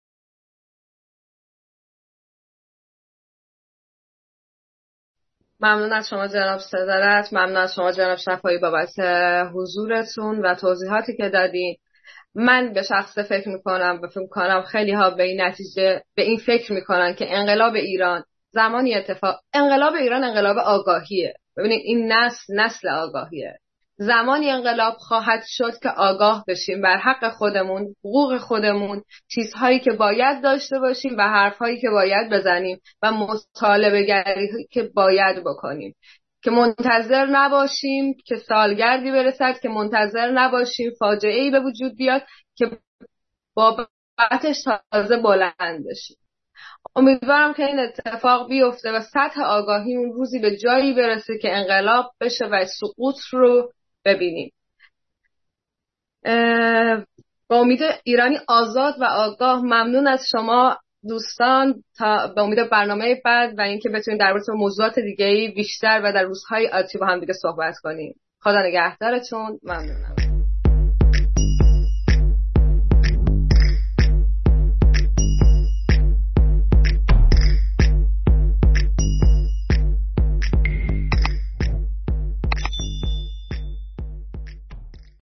S1: ممنون از شما جناب صدارت. ممنون از شما جناب شفایی بابت حضورتون و توضیحاتی که دادین. من به شخص فکر می‌کنم و فکر می‌کنم خیلی ها به این نتیجه به این فکر می‌کنن که انقلاب ایران زمانی اتفاق انقلاب ایران انقلاب آگاهیه. ببینید این نسل نسل آگاهیه. زمانی انقلاب خواهد شد که آگاه بشیم بر حق خودمون حقوق خودمون چیزهایی که باید داشته باشیم و حرفهایی که باید بزنیم و مطالبه گری که باید بکنیم. که منتظر نباشیم که سالگردی برسد که منتظر نباشیم فاجعه ای به وجود بیاد که بابتش تازه بلند بشیم امیدوارم که این اتفاق بیفته و سطح آگاهی اون روزی به جایی برسه که انقلاب بشه و سقوط رو ببینیم. با امید ایرانی آزاد و آگاه ممنون از شما دوستان تا به امید برنامه بعد و اینکه بتونیم در مورد موضوعات دیگه بیشتر و در روزهای آتی با هم دیگه صحبت کنیم. خدا نگهدارتون. ممنونم.